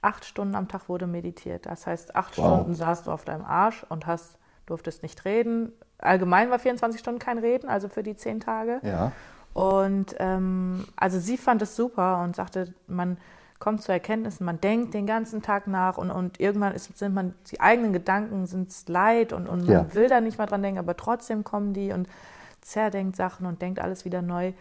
acht Stunden am Tag wurde meditiert. Das heißt, acht wow. Stunden saßt du auf deinem Arsch und hast, durftest nicht reden. Allgemein war 24 Stunden kein Reden, also für die zehn Tage. Ja. Und ähm, also sie fand es super und sagte, man kommt zu Erkenntnissen, man denkt den ganzen Tag nach und, und irgendwann ist, sind man, die eigenen Gedanken sind leid und, und ja. man will da nicht mal dran denken, aber trotzdem kommen die und zerdenkt Sachen und denkt alles wieder neu.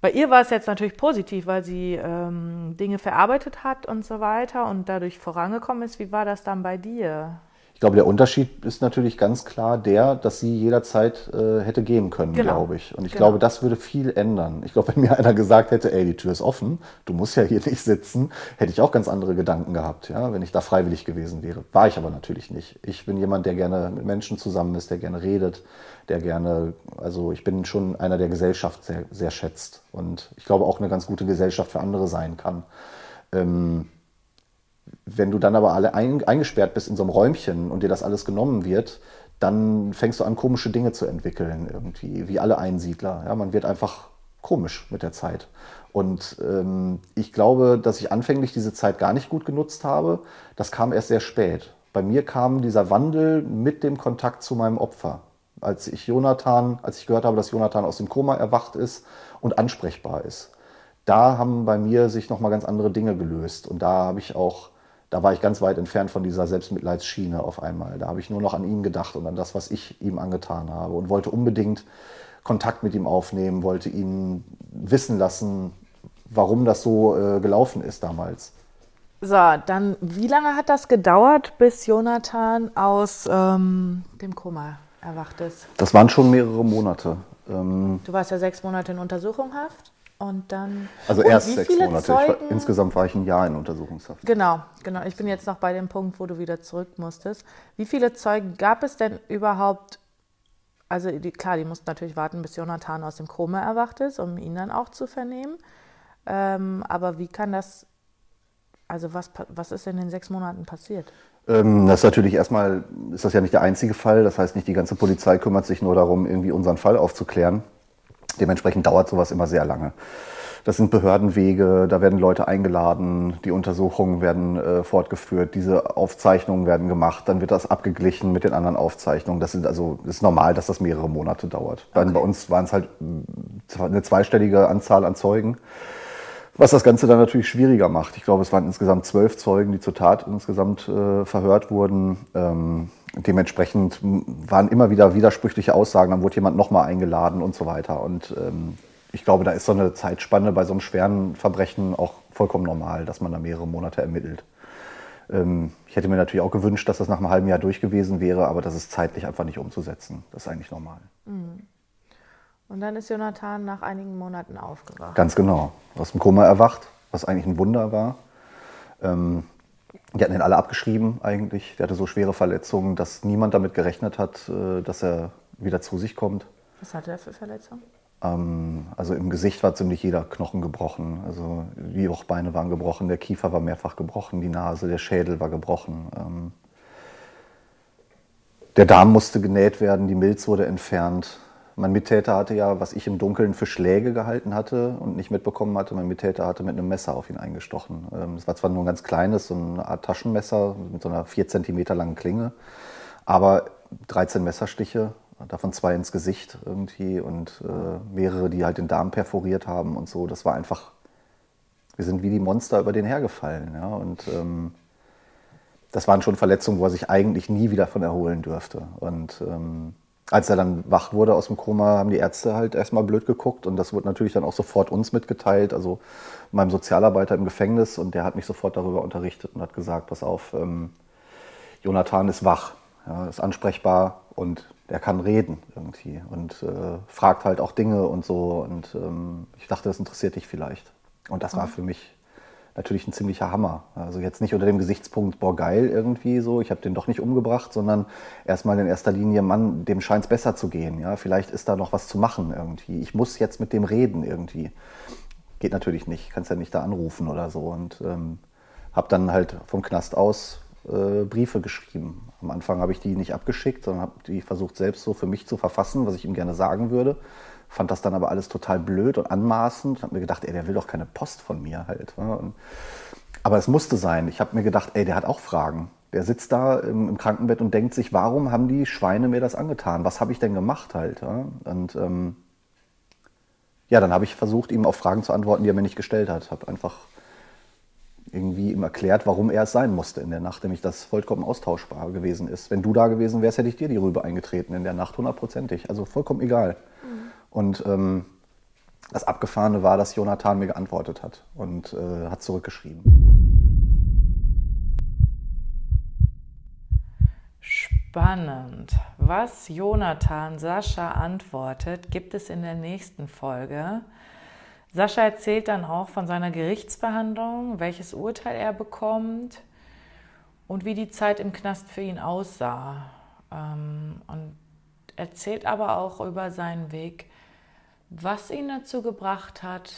Bei ihr war es jetzt natürlich positiv, weil sie ähm, Dinge verarbeitet hat und so weiter und dadurch vorangekommen ist. Wie war das dann bei dir? Ich glaube, der Unterschied ist natürlich ganz klar der, dass sie jederzeit äh, hätte gehen können, genau. glaube ich. Und ich genau. glaube, das würde viel ändern. Ich glaube, wenn mir einer gesagt hätte, ey, die Tür ist offen, du musst ja hier nicht sitzen, hätte ich auch ganz andere Gedanken gehabt, ja, wenn ich da freiwillig gewesen wäre. War ich aber natürlich nicht. Ich bin jemand, der gerne mit Menschen zusammen ist, der gerne redet, der gerne, also ich bin schon einer, der Gesellschaft sehr, sehr schätzt und ich glaube auch eine ganz gute Gesellschaft für andere sein kann. Ähm, wenn du dann aber alle ein, eingesperrt bist in so einem Räumchen und dir das alles genommen wird, dann fängst du an, komische Dinge zu entwickeln, irgendwie, wie alle Einsiedler. Ja, man wird einfach komisch mit der Zeit. Und ähm, ich glaube, dass ich anfänglich diese Zeit gar nicht gut genutzt habe. Das kam erst sehr spät. Bei mir kam dieser Wandel mit dem Kontakt zu meinem Opfer. Als ich Jonathan, als ich gehört habe, dass Jonathan aus dem Koma erwacht ist und ansprechbar ist, da haben bei mir sich nochmal ganz andere Dinge gelöst. Und da habe ich auch da war ich ganz weit entfernt von dieser Selbstmitleidsschiene auf einmal. Da habe ich nur noch an ihn gedacht und an das, was ich ihm angetan habe und wollte unbedingt Kontakt mit ihm aufnehmen, wollte ihn wissen lassen, warum das so äh, gelaufen ist damals. So, dann wie lange hat das gedauert, bis Jonathan aus ähm, dem Koma erwacht ist? Das waren schon mehrere Monate. Ähm, du warst ja sechs Monate in Untersuchungshaft. Und dann. Also erst sechs Monate. Zeugen, war, insgesamt war ich ein Jahr in Untersuchungshaft. Genau, genau. Ich bin jetzt noch bei dem Punkt, wo du wieder zurück musstest. Wie viele Zeugen gab es denn überhaupt? Also die, klar, die mussten natürlich warten, bis Jonathan aus dem Koma erwacht ist, um ihn dann auch zu vernehmen. Ähm, aber wie kann das, also was, was ist in den sechs Monaten passiert? Ähm, das ist natürlich erstmal, ist das ja nicht der einzige Fall. Das heißt nicht, die ganze Polizei kümmert sich nur darum, irgendwie unseren Fall aufzuklären Dementsprechend dauert sowas immer sehr lange. Das sind Behördenwege, da werden Leute eingeladen, die Untersuchungen werden äh, fortgeführt, diese Aufzeichnungen werden gemacht, dann wird das abgeglichen mit den anderen Aufzeichnungen. Das, sind also, das ist normal, dass das mehrere Monate dauert. Okay. bei uns waren es halt eine zweistellige Anzahl an Zeugen, was das Ganze dann natürlich schwieriger macht. Ich glaube, es waren insgesamt zwölf Zeugen, die zur Tat insgesamt äh, verhört wurden. Ähm, dementsprechend waren immer wieder widersprüchliche Aussagen, dann wurde jemand nochmal eingeladen und so weiter. Und ähm, ich glaube, da ist so eine Zeitspanne bei so einem schweren Verbrechen auch vollkommen normal, dass man da mehrere Monate ermittelt. Ähm, ich hätte mir natürlich auch gewünscht, dass das nach einem halben Jahr durch gewesen wäre, aber das ist zeitlich einfach nicht umzusetzen. Das ist eigentlich normal. Mhm. Und dann ist Jonathan nach einigen Monaten aufgewacht. Ganz genau. Aus dem Koma erwacht, was eigentlich ein Wunder war. Ähm, die hatten ihn alle abgeschrieben eigentlich. Der hatte so schwere Verletzungen, dass niemand damit gerechnet hat, äh, dass er wieder zu sich kommt. Was hatte er für Verletzungen? Ähm, also im Gesicht war ziemlich jeder Knochen gebrochen. Also die Jochbeine waren gebrochen, der Kiefer war mehrfach gebrochen, die Nase, der Schädel war gebrochen. Ähm, der Darm musste genäht werden, die Milz wurde entfernt. Mein Mittäter hatte ja, was ich im Dunkeln für Schläge gehalten hatte und nicht mitbekommen hatte, mein Mittäter hatte mit einem Messer auf ihn eingestochen. Ähm, es war zwar nur ein ganz kleines, so eine Art Taschenmesser mit so einer vier Zentimeter langen Klinge, aber 13 Messerstiche davon zwei ins Gesicht irgendwie und äh, mehrere, die halt den Darm perforiert haben und so. Das war einfach, wir sind wie die Monster über den hergefallen. Ja? Und ähm, das waren schon Verletzungen, wo er sich eigentlich nie wieder von erholen dürfte. Und ähm, als er dann wach wurde aus dem Koma, haben die Ärzte halt erstmal blöd geguckt und das wurde natürlich dann auch sofort uns mitgeteilt, also meinem Sozialarbeiter im Gefängnis und der hat mich sofort darüber unterrichtet und hat gesagt, pass auf, ähm, Jonathan ist wach, ja, ist ansprechbar und der kann reden irgendwie und äh, fragt halt auch Dinge und so. Und ähm, ich dachte, das interessiert dich vielleicht. Und das war mhm. für mich natürlich ein ziemlicher Hammer. Also jetzt nicht unter dem Gesichtspunkt, boah, geil irgendwie so, ich habe den doch nicht umgebracht, sondern erstmal in erster Linie, Mann, dem scheint es besser zu gehen. Ja? Vielleicht ist da noch was zu machen irgendwie. Ich muss jetzt mit dem reden irgendwie. Geht natürlich nicht, kannst ja nicht da anrufen oder so. Und ähm, habe dann halt vom Knast aus äh, Briefe geschrieben. Am Anfang habe ich die nicht abgeschickt, sondern habe die versucht selbst so für mich zu verfassen, was ich ihm gerne sagen würde. Fand das dann aber alles total blöd und anmaßend. Habe mir gedacht, ey, der will doch keine Post von mir halt. Und, aber es musste sein. Ich habe mir gedacht, ey, der hat auch Fragen. Der sitzt da im, Krankenbett und denkt sich, warum haben die Schweine mir das angetan? Was habe ich denn gemacht halt? Und ähm, ja, dann habe ich versucht, ihm auf Fragen zu antworten, die er mir nicht gestellt hat. Habe einfach irgendwie ihm erklärt, warum er es sein musste in der Nacht, nämlich dass vollkommen austauschbar gewesen ist. Wenn du da gewesen wärst, hätte ich dir die Rübe eingetreten in der Nacht, hundertprozentig. Also vollkommen egal. Und ähm, das Abgefahrene war, dass Jonathan mir geantwortet hat und äh, hat zurückgeschrieben. Spannend. Was Jonathan Sascha antwortet, gibt es in der nächsten Folge. Sascha erzählt dann auch von seiner Gerichtsverhandlung, welches Urteil er bekommt und wie die Zeit im Knast für ihn aussah. Ähm, und erzählt aber auch über seinen Weg, was ihn dazu gebracht hat,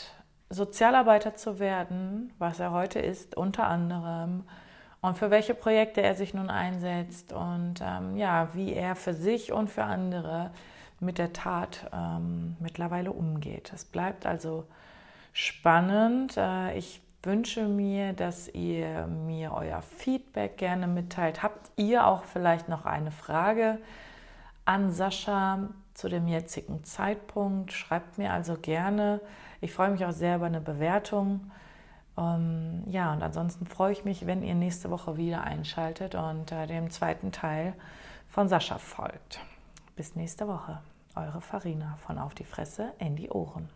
Sozialarbeiter zu werden, was er heute ist, unter anderem, und für welche Projekte er sich nun einsetzt und ähm, ja, wie er für sich und für andere mit der Tat ähm, mittlerweile umgeht. Es bleibt also spannend. Äh, ich wünsche mir, dass ihr mir euer Feedback gerne mitteilt. Habt ihr auch vielleicht noch eine Frage an Sascha zu dem jetzigen Zeitpunkt? Schreibt mir also gerne. Ich freue mich auch sehr über eine Bewertung. Ähm, ja, und ansonsten freue ich mich, wenn ihr nächste Woche wieder einschaltet und äh, dem zweiten Teil von Sascha folgt. Bis nächste Woche. Eure Farina von Auf die Fresse in die Ohren.